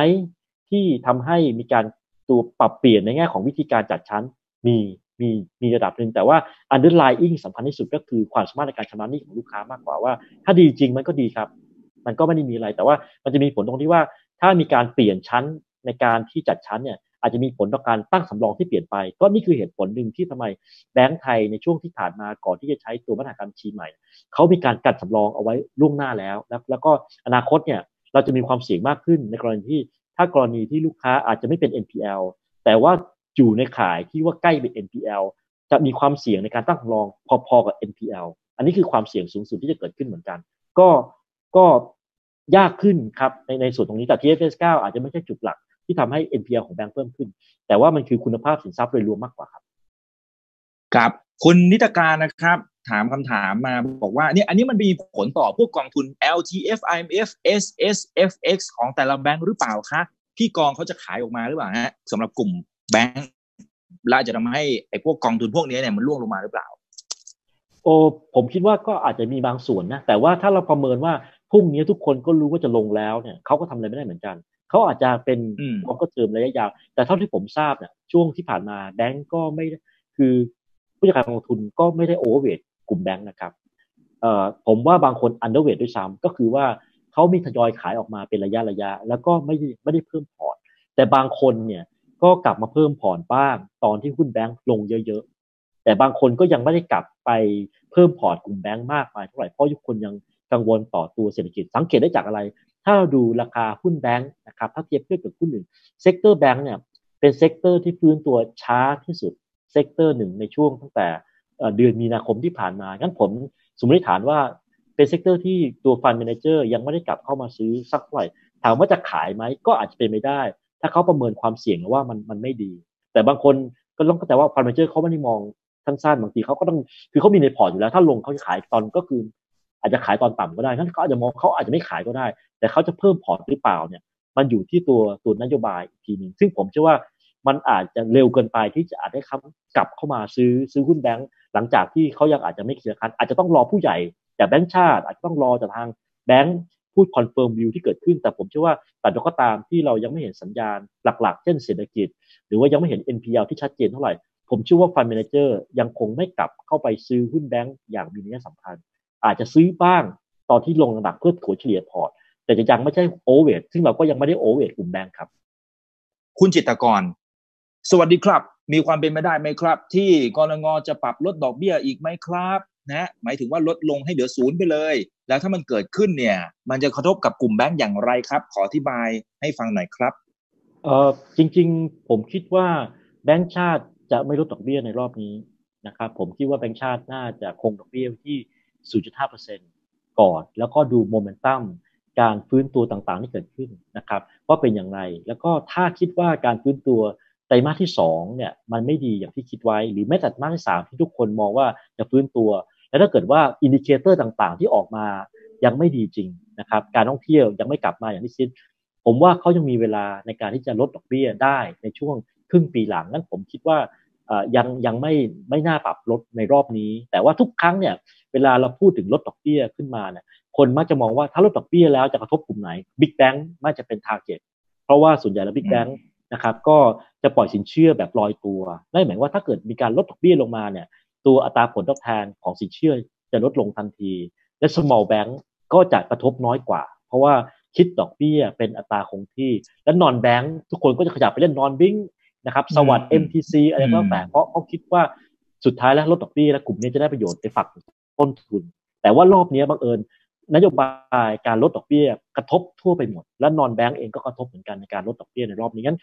ที่ทำให้มีการตัวปรับเปลี่ยนในแง่ของวิธีการจัดชั้นมีมีมีระดับหนึ่งแต่ว่า underlying สำคัญที่สุดก็คือความสามารถในการชำระหนี้ของลูกค้ามากกว่าว่า ถ้าดีจริงมันก็ดีครับ มันก็ไม่ได้มีอะไร แต่ว่ามันจะมีผลตรงที่ว่า ถ้ามีการเปลี่ยนชั้นในการที่จัดชั้นเนี่ย อาจจะมีผลต่อการตั้งสำรองที่เปลี่ยนไป ก็นี่คือเหตุผลหนึ่งที่ทำไมแบงก์ไทยในช่วงที่ผ่านมาก่อนที่จะใช้ตัวมาตรการชีใหม่ เขามีการกัดสำรองเอาไว้ล่วงหน้าแล้วแล้วแล้วก็อนาคตเนี่ยเราจะมีความเสี่ยงมากขึ้นในกรณีที่ถ้ากรณีที่ลูกค้าอาจจะไม่เป็น NPL แต่ว่าอยู่ในขายที่ว่าใกล้เป็น NPL จะมีความเสี่ยงในการตั้งรองพอๆกับ NPL อันนี้คือความเสี่ยงสูงสุดที่จะเกิดขึ้นเหมือนกัน ก็ก็ยากขึ้นครับในในส่วนตรงนี้แต่ TFS 9 อาจจะไม่ใช่จุดหลัก ที่ทำให้ NPL ของแบงก์เพิ่มขึ้น แต่ว่ามันคือคุณภาพสินทรัพย์โดยรวมมากกว่าครับครับคุณนิตการนะครับ ถามคำถามมาบอกว่าเนี่ยอันนี้มันมีผลต่อพวกกองทุน LTF IMF SS FX ของแต่ละแบงก์หรือเปล่าคะพี่กองเขาจะขายออกมาหรือเปล่าฮะสำหรับกลุ่มแบงก์และจะทำให้ไอ้พวกกองทุนพวกนี้เนี่ยมันร่วงลงมาหรือเปล่า โอ้ผมคิดว่าก็อาจจะมีบางส่วนนะ แต่ว่าถ้าเราประเมินว่าพรุ่งนี้ทุกคนก็รู้ว่าจะลงแล้วเนี่ยเขาก็ทำอะไรไม่ได้เหมือนกัน เขาอาจจะเป็นลองก็เติมระยะยาว แต่เท่าที่ผมทราบเนี่ยช่วงที่ผ่านมาแบงก์ก็ไม่คือผู้จัดการกองทุนก็ไม่ได้โอเวอร์เวทกลุ่มแบงก์นะครับเอ่อผมว่าบางคน underweight ด้วยซ้ำก็คือว่าเขามีทยอยขายออกมาเป็นระยะระยะ แล้วก็ไม่ไม่ได้เพิ่มพอร์ตแต่บางคนเนี่ยก็กลับมาเพิ่มพอร์ตบ้าง ตอนที่หุ้นแบงก์ลงเยอะๆ แต่บางคนก็ยังไม่ได้กลับไปเพิ่มพอร์ตกลุ่มแบงก์มากมายเท่าไหร่เพราะทุกคนยังกังวลต่อตัวเศรษฐกิจสังเกตได้จากอะไร ถ้าเราดูราคาหุ้นแบงก์นะครับถ้าเทียบเทียบกับหุ้นอื่น sector แบงก์เนี่ยเป็น sector ที่ฟื้นตัวช้าที่สุด sector หนึ่งในช่วงตั้งแต่เดือนมีนาคมที่ผ่านมางั้นผมสมมติฐานว่าเป็น sector ที่ตัว fund manager ยังไม่ได้กลับเข้ามาซื้อสักเท่าไหร่ถามว่าจะขายไหมก็อาจจะเป็นไปได้ ถ้าเขาประเมินความเสี่ยงว่ามันมันไม่ดี แต่บางคนก็ต้องแต่ว่า fund manager เขาไม่ได้มองสั้นๆบางทีเขาก็ต้องคือเขามีในพอร์ตอยู่แล้ว ถ้าลงเขาจะขายตอนก็คือ อาจจะขายตอนต่ำก็ได้งั้นเขาอาจจะมองเขาอาจจะไม่ขายก็ได้ แต่เขาจะเพิ่มพอร์ตหรือเปล่าเนี่ย มันอยู่ที่ตัวตัวนโยบายอีกทีหนึ่งซึ่งผมเชื่อว่ามันอาจจะเร็วเกินไปที่จะอาจได้คำกลับเข้ามาซื้อซื้อหุ้นแบงก์หลังจากที่เขายังอาจจะไม่ clear cut อาจจะต้องรอผู้ใหญ่แต่แบงก์ชาติ อาจจะต้องรอจากทางแบงก์พูด confirm view ที่เกิดขึ้น แต่ผมเชื่อว่าแต่ก็ตามที่เรายังไม่เห็นสัญญาณหลักๆ เช่นเศรษฐกิจ หรือว่ายังไม่เห็น NPL ที่ชัดเจนเท่าไหร่ ผมเชื่อว่า fund manager ยังคงไม่กลับเข้าไปซื้อหุ้นแบงก์อย่างมีนัยสำคัญ อาจจะซื้อบ้างตอนที่ลงระดับเพื่อถัวเฉลี่ยพอร์ต แต่จะยังไม่ใช่โอเวอร์ซึ่งเราก็ยังไม่ได้โอเวอร์กลุ่มแบงก์ครับ คุณจิตกร สวัสดีครับ มีความเป็นไปได้ไหมครับ ที่กนง.จะปรับลดดอกเบี้ยอีกไหมครับนะหมายถึงว่าลดลงให้เหลือศูนย์ไปเลย แล้วถ้ามันเกิดขึ้นเนี่ย มันจะกระทบกับกลุ่มแบงก์อย่างไรครับ ขออธิบายให้ฟังหน่อยครับเออจริงๆ ผมคิดว่าแบงก์ชาติจะไม่ลดดอกเบี้ยในรอบนี้นะครับ ผมคิดว่าแบงก์ชาติน่าจะคงดอกเบี้ยที่ 0.5%ก่อน แล้วก็ดูโมเมนตัมการฟื้นตัวต่างๆที่เกิดขึ้นนะครับว่าเป็นอย่างไร แล้วก็ถ้าคิดว่าการฟื้นตัวไตรมาสที่2เนี่ยมันไม่ดีอย่างที่คิดไว้ หรือแม้แต่ไตรมาสที่ 3 ที่ทุกคนมองว่าจะฟื้นตัว แล้วถ้าเกิดว่า indicator ต่างๆ ที่ออกมายังไม่ดีจริงนะครับการท่องเที่ยวยังไม่กลับมาอย่างที่คิด ผมว่าเขายังมีเวลาในการที่จะลดดอกเบี้ยได้ในช่วงครึ่งปีหลังนั้นผมคิดว่า ยังยังไม่ไม่น่าปรับลดในรอบนี้ แต่ว่าทุกครั้งเนี่ยเวลาเราพูดถึงลดดอกเบี้ยขึ้นมาเนี่ยคนมักจะมองว่าถ้าลดดอกเบี้ยแล้วจะกระทบกลุ่มไหน big bank มักจะเป็น target เพราะว่าส่วนใหญ่แล้ว big bank นะครับก็จะปล่อยสินเชื่อแบบลอยตัวนั่นหมายว่าถ้าเกิดมีการลดดอกเบี้ยลงมาเนี่ยตัวอัตราผลตอบแทนของสินเชื่อจะลดลงทันที และ small bank ก็จะกระทบน้อยกว่า เพราะว่าคิดดอกเบี้ยเป็นอัตราคงที่ และนอนแบงค์ทุกคนก็จะขยับไปเล่นนอนบิง นะครับสวัสด์ MTC อะไรก็แต่เพราะเขาคิดว่าสุดท้ายแล้วลดดอกเบี้ยและกลุ่มนี้จะได้ประโยชน์ในฝั่งต้นทุน แต่ว่ารอบนี้บังเอิญนโยบายการลดดอกเบี้ยกระทบทั่วไปหมด และนอนแบงก์เองก็กระทบเหมือนกันในการลดดอกเบี้ยในรอบนี้งั้น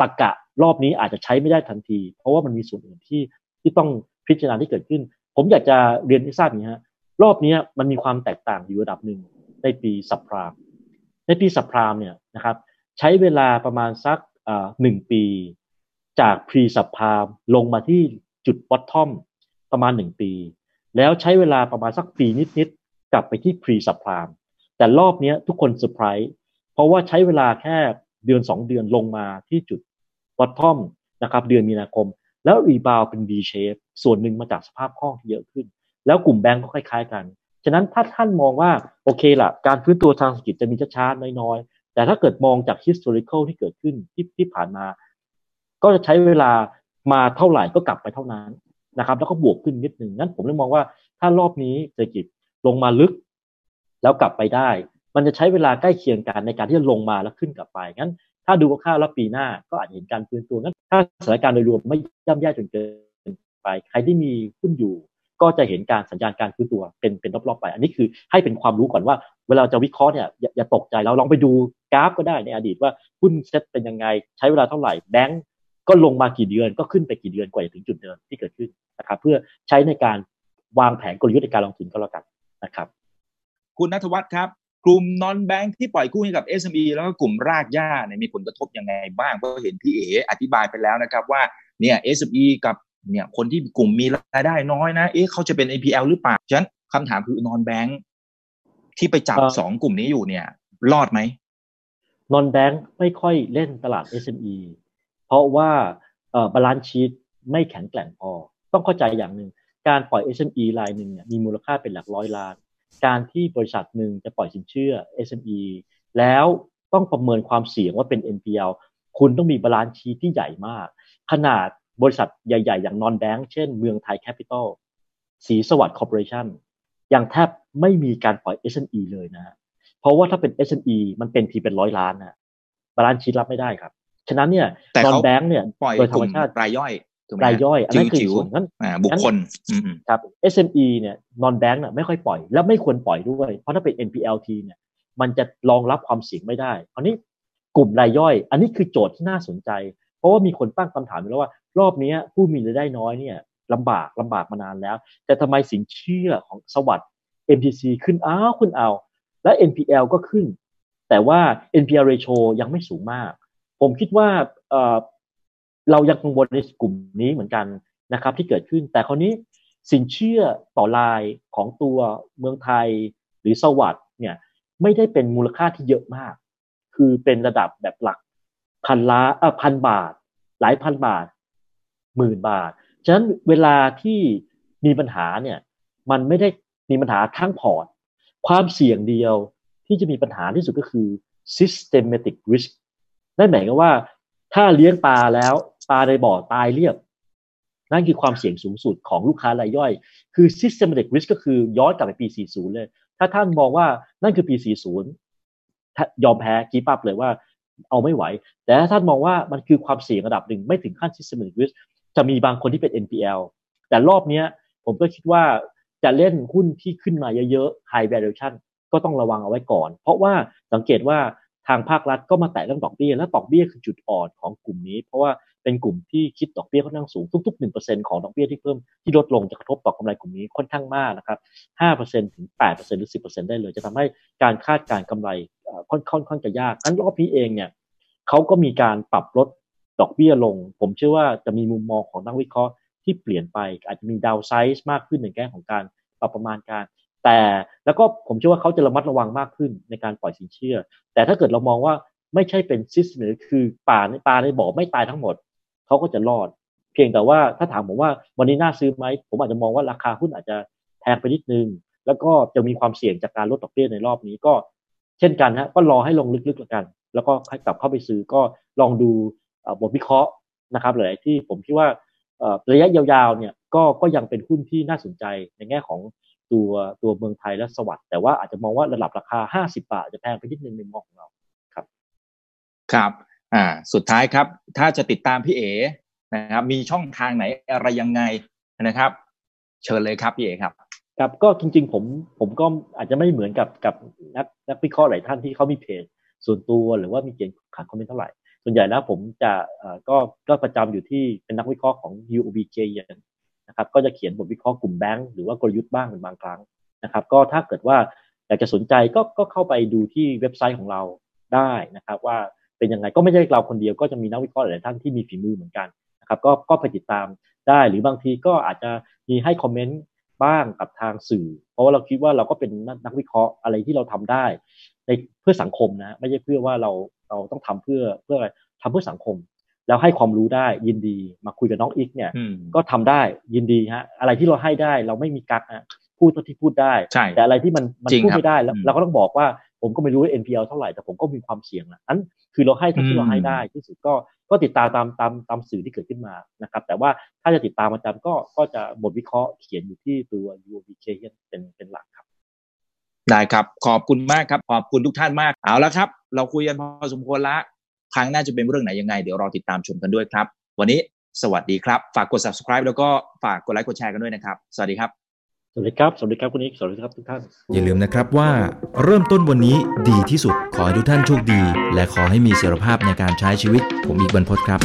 ตักกะรอบนี้อาจจะใช้ไม่ได้ทันที เพราะว่ามันมีส่วนอื่นที่ที่ต้องพิจารณาที่เกิดขึ้น ผมอยากจะเรียนให้ทราบอย่างนี้ฮะรอบนี้มันมีความแตกต่างอยู่ระดับหนึ่งในปี subprime ในปี subprime เนี่ยนะครับใช้เวลาประมาณสักหนึ่งปี จาก pre-subprime ลงมาที่จุด bottom ประมาณหนึ่งปี แล้วใช้เวลาประมาณสักปีนิดๆกลับไปที่ pre-subprime แต่รอบนี้ทุกคนเซอร์ไพรส์เพราะว่าใช้เวลาแค่เดือน 2 เดือนลงมาที่จุด bottom นะครับเดือนมีนาคม แล้วรีบาวเป็น V shape ส่วนหนึ่งมาจากสภาพคล่องที่เยอะขึ้น แล้วกลุ่มแบงก์ก็คล้ายๆกัน ฉะนั้นถ้าท่านมองว่าโอเคละการฟื้นตัวทางเศรษฐกิจจะมีช้าๆน้อยๆ แต่ถ้าเกิดมองจาก historical ที่เกิดขึ้นที่ที่ผ่านมา ก็จะใช้เวลามาเท่าไหร่ก็กลับไปเท่านั้นนะครับ แล้วก็บวกขึ้นนิดหนึ่งนั้นผมเลยมองว่าถ้ารอบนี้เศรษฐกิจลงมาลึก แล้วกลับไปได้ มันจะใช้เวลาใกล้เคียงกันในการที่จะลงมาแล้วขึ้นกลับไปงั้น ถ้าดูค่าแล้วปีหน้าก็อาจเห็นการฟื้นตัวงั้น ถ้าสถานการณ์โดยรวมไม่ย่ำแย่จนเกินไป ใครที่มีหุ้นอยู่ ก็จะเห็นการสัญญาณการฟื้นตัวเป็นเป็นรอบๆไป อันนี้คือให้เป็นความรู้ก่อนว่า เวลาจะวิเคราะห์เนี่ยอย่าตกใจเราลองไปดูกราฟก็ได้ในอดีตว่าหุ้นเซ็ตเป็นยังไง ใช้เวลาเท่าไหร่แบงก์ ก็ลงมากี่เดือนก็ขึ้นไปกี่เดือนกว่าจะถึงจุดเดิมที่เกิดขึ้นนะครับ เพื่อใช้ในการวางแผนกลยุทธ์ในการลงทุนก็แล้วกันนะครับ คุณนัทวัฒน์ครับ กลุ่ม non-bank ที่ปล่อยกู้ให้กับ SME แล้วก็กลุ่มรากหญ้าเนี่ยมีผลกระทบยังไงบ้างเพราะเห็นพี่เออธิบายไปแล้วนะครับ ว่าเนี่ย SME กับเนี่ยคนที่กลุ่มมีรายได้น้อยนะเอ๊ะเขาจะเป็น NPL หรือเปล่าฉะนั้นคำถามคือ non-bank ที่ไปจับเอ่อสองกลุ่มนี้อยู่เนี่ย รอดไหม non-bank ไม่ค่อยเล่นตลาด SME เพราะว่า balance sheet ไม่แข็งแกร่งพอ ต้องเข้าใจอย่างหนึ่ง การปล่อย SME รายหนึ่งเนี่ยมีมูลค่าเป็นหลักร้อยล้าน การที่บริษัทหนึ่งจะปล่อยสินเชื่อ SME แล้วต้องประเมินความเสี่ยงว่าเป็น NPL คุณต้องมี balance sheet ที่ใหญ่มาก ขนาดบริษัทใหญ่ ๆ อย่าง non-bank เช่นเมืองไทยแคปิตอลสีสวัสดิ์คอร์ปอเรชั่นยังแทบไม่มีการปล่อย SME เลยนะ เพราะว่าถ้าเป็น SME มันเป็นทีเป็นร้อยล้านนะ balance sheet รับไม่ได้ครับ ฉะนั้นเนี่ยแต่นอนเขาแบงค์เนี่ยปล่อยโดยธกรรมลุ่มชาติรายย่อยถูกไหมรายย่อยอันนั้นคือจิ๋วส่วนนั้นๆอ่าบุคคลอืมครับ SME เนี่ยนอนแบงค์น่ะไม่ค่อยปล่อย และไม่ควรปล่อยด้วย เพราะถ้าเป็น NPLT เนี่ยมันจะรองรับความเสี่ยงไม่ได้คราวนี้กลุ่มรายย่อย อันนี้คือโจทย์ที่น่าสนใจ เพราะว่ามีคนตั้งคำถามอยู่แล้วว่า รอบเนี้ยผู้มีรายได้น้อยเนี่ยลำบากลำบากมานานแล้ว แต่ทำไมสินเชื่อของสวัสด์ MTC ขึ้นอ้าวคุณเอา และ NPL ก็ขึ้น แต่ว่า NPL ratio ยังไม่สูงมาก ผมคิดว่าเรายังกังวลในกลุ่มนี้เหมือนกันนะครับ ที่เกิดขึ้น แต่คราวนี้สินเชื่อต่อรายของตัวเมืองไทยหรือสวัสด์เนี่ยไม่ได้เป็นมูลค่าที่เยอะมาก คือเป็นระดับแบบหลักพันล้านเออพันบาท หลายพันบาทหมื่นบาท ฉะนั้นเวลาที่มีปัญหาเนี่ยมันไม่ได้มีปัญหาทั้งพอร์ต ความเสี่ยงเดียวที่จะมีปัญหาที่สุดก็คือ systematic risk นั่นหมายความว่า ถ้าเลี้ยงปลาแล้วปลาในบ่อตายเรียบ นั่นคือความเสี่ยงสูงสุดของลูกค้ารายย่อย คือ systematic risk ก็คือย้อนกลับไปปี 40 เลย ถ้าท่านมองว่านั่นคือปี 40 ยอมแพ้กีปับเลยว่าเอาไม่ไหว แต่ถ้าท่านมองว่ามันคือความเสี่ยงระดับหนึ่งไม่ถึงขั้น systematic risk จะมีบางคนที่เป็น NPL แต่รอบเนี้ยผมก็คิดว่าจะเล่นหุ้นที่ขึ้นมาเยอะๆ high valuation ก็ต้องระวังเอาไว้ก่อน เพราะว่าสังเกตว่า ทางภาครัฐก็มาแตะเรื่องดอกเบี้ยและดอกเบี้ยคือจุดอ่อนของกลุ่มนี้ เพราะว่าเป็นกลุ่มที่คิดดอกเบี้ยค่อนข้างสูงทุกๆ1%ของดอกเบี้ยที่เพิ่มที่ลดลงจะกระทบต่อกำไรกลุ่มนี้ค่อนข้างมากนะครับ5%ถึง8%หรือ 10%ได้เลย จะทำให้การคาดการณ์กำไรม่ค่อนค่อนค่อนจะยากงั้นรอบนี้เองเนี่ยเขาก็มีการปรับลดดอกเบี้ยลง ผมเชื่อว่าจะมีมุมมองของนักวิเคราะห์ที่เปลี่ยนไปอาจจะมีดาวไซส์มากขึ้นในแง่ของการปรับประมาณการ แต่แล้วก็ผมเชื่อว่าเขาจะระมัดระวังมากขึ้นในการปล่อยสินเชื่อ แต่ถ้าเกิดเรามองว่าไม่ใช่เป็นซิสเ m คือป่าในปลาในบ่อไม่ตายทั้งหมด เขาก็จะรอด เพียงแต่ว่าถ้าถามผมว่าวันนี้น่าซื้อไหม ผมอาจจะมองว่าราคาหุ้นอาจจะแพงไปนิดนึง แล้วก็จะมีความเสี่ยงจากการลดดอกเบี้ยในรอบนี้ก็ เช่นกันฮะก็รอให้ลงลึกๆแล้วกัน แล้วก็ให้กลับเข้าไปซื้อก็ลองดูบทวิเคราะห์นะครับหลายที่ผมคิดว่าระยะยาวๆเนี่ยก็ก็ยังเป็นหุ้นที่น่าสนใจในแง่ของ ตัวตัวเมืองไทยและสวัสด์แต่ว่าอาจจะมองว่าระดับราคา 50 บาทอาจจะแพงไปนิดนึงในมุมมองของเราครับ อ่า สุดท้ายครับ ถ้าจะติดตามพี่เอนะครับ มีช่องทางไหนอะไรยังไงนะครับ เชิญเลยครับพี่เอครับครับก็จริง ๆ ผมผมก็อาจจะไม่เหมือนกับกับนักนักวิเคราะห์หลายท่านที่เขามีเพจส่วนตัวหรือว่ามีเขียนขายคอมเมนต์เท่าไหร่ส่วนใหญ่แล้วผมจะเอ่อก็ก็ประจำอยู่ที่เป็นนักวิเคราะห์ของ UOB j นะครับก็จะเขียนบทวิเคราะห์กลุ่มแบงก์หรือว่ากลยุทธ์บ้างเป็นบางครั้งนะครับ ก็ถ้าเกิดว่าอยากจะสนใจก็ก็เข้าไปดูที่เว็บไซต์ของเราได้นะครับ ว่าเป็นยังไงก็ไม่ใช่เราคนเดียวก็จะมีนักวิเคราะห์หลายท่านที่มีฝีมือเหมือนกันนะครับ ก็ก็ไปติดตามได้หรือบางทีก็อาจจะมีให้คอมเมนต์บ้างกับทางสื่อ เพราะว่าเราคิดว่าเราก็เป็นนักวิเคราะห์อะไรที่เราทำได้ในเพื่อสังคมนะ ไม่ใช่เพื่อว่าเราเราต้องทำเพื่อเพื่ออะไรทำเพื่อสังคม แล้วให้ความรู้ได้ยินดีมาคุยกับน้องอีกเนี่ยอืมก็ทำได้ยินดีฮะ อะไรที่เราให้ได้เราไม่มีกักฮะพูดเท่าที่พูดได้ใช่แต่อะไรที่มันมันจริงพูดครับไม่ได้แล้วอืมเราก็ต้องบอกว่าผมก็ไม่รู้ว่า NPL เท่าไหร่แต่ผมก็มีความเสี่ยงนะอันคือเราให้เท่าที่เราให้ได้ที่สุดก็ก็ติดตามตามตามตามสื่อที่เกิดขึ้นมานะครับ แต่ว่าถ้าจะติดตามประจำก็ก็จะบทวิเคราะห์เขียนอยู่ที่ตัว UOBK เป็นเป็นหลักครับ ได้ครับ ขอบคุณมากครับ ขอบคุณทุกท่านมากเอาละครับ เราคุยกันพอสมควรละ ครั้งหน้าจะเป็นเรื่องไหนยังไง เดี๋ยวรอติดตามชมกันด้วยครับ วันนี้สวัสดีครับ ฝากกด subscribe แล้วก็ฝากกดไลค์กดแชร์กันด้วยนะครับ สวัสดีครับ สวัสดีครับ สวัสดีครับคุณนิกสวัสดีครับทุกท่าน อย่าลืมนะครับว่าเริ่มต้นวันนี้ดีที่สุด ขอให้ทุกท่านโชคดี และขอให้มีเสรีภาพในการใช้ชีวิต ผมอีกบรรพตครับ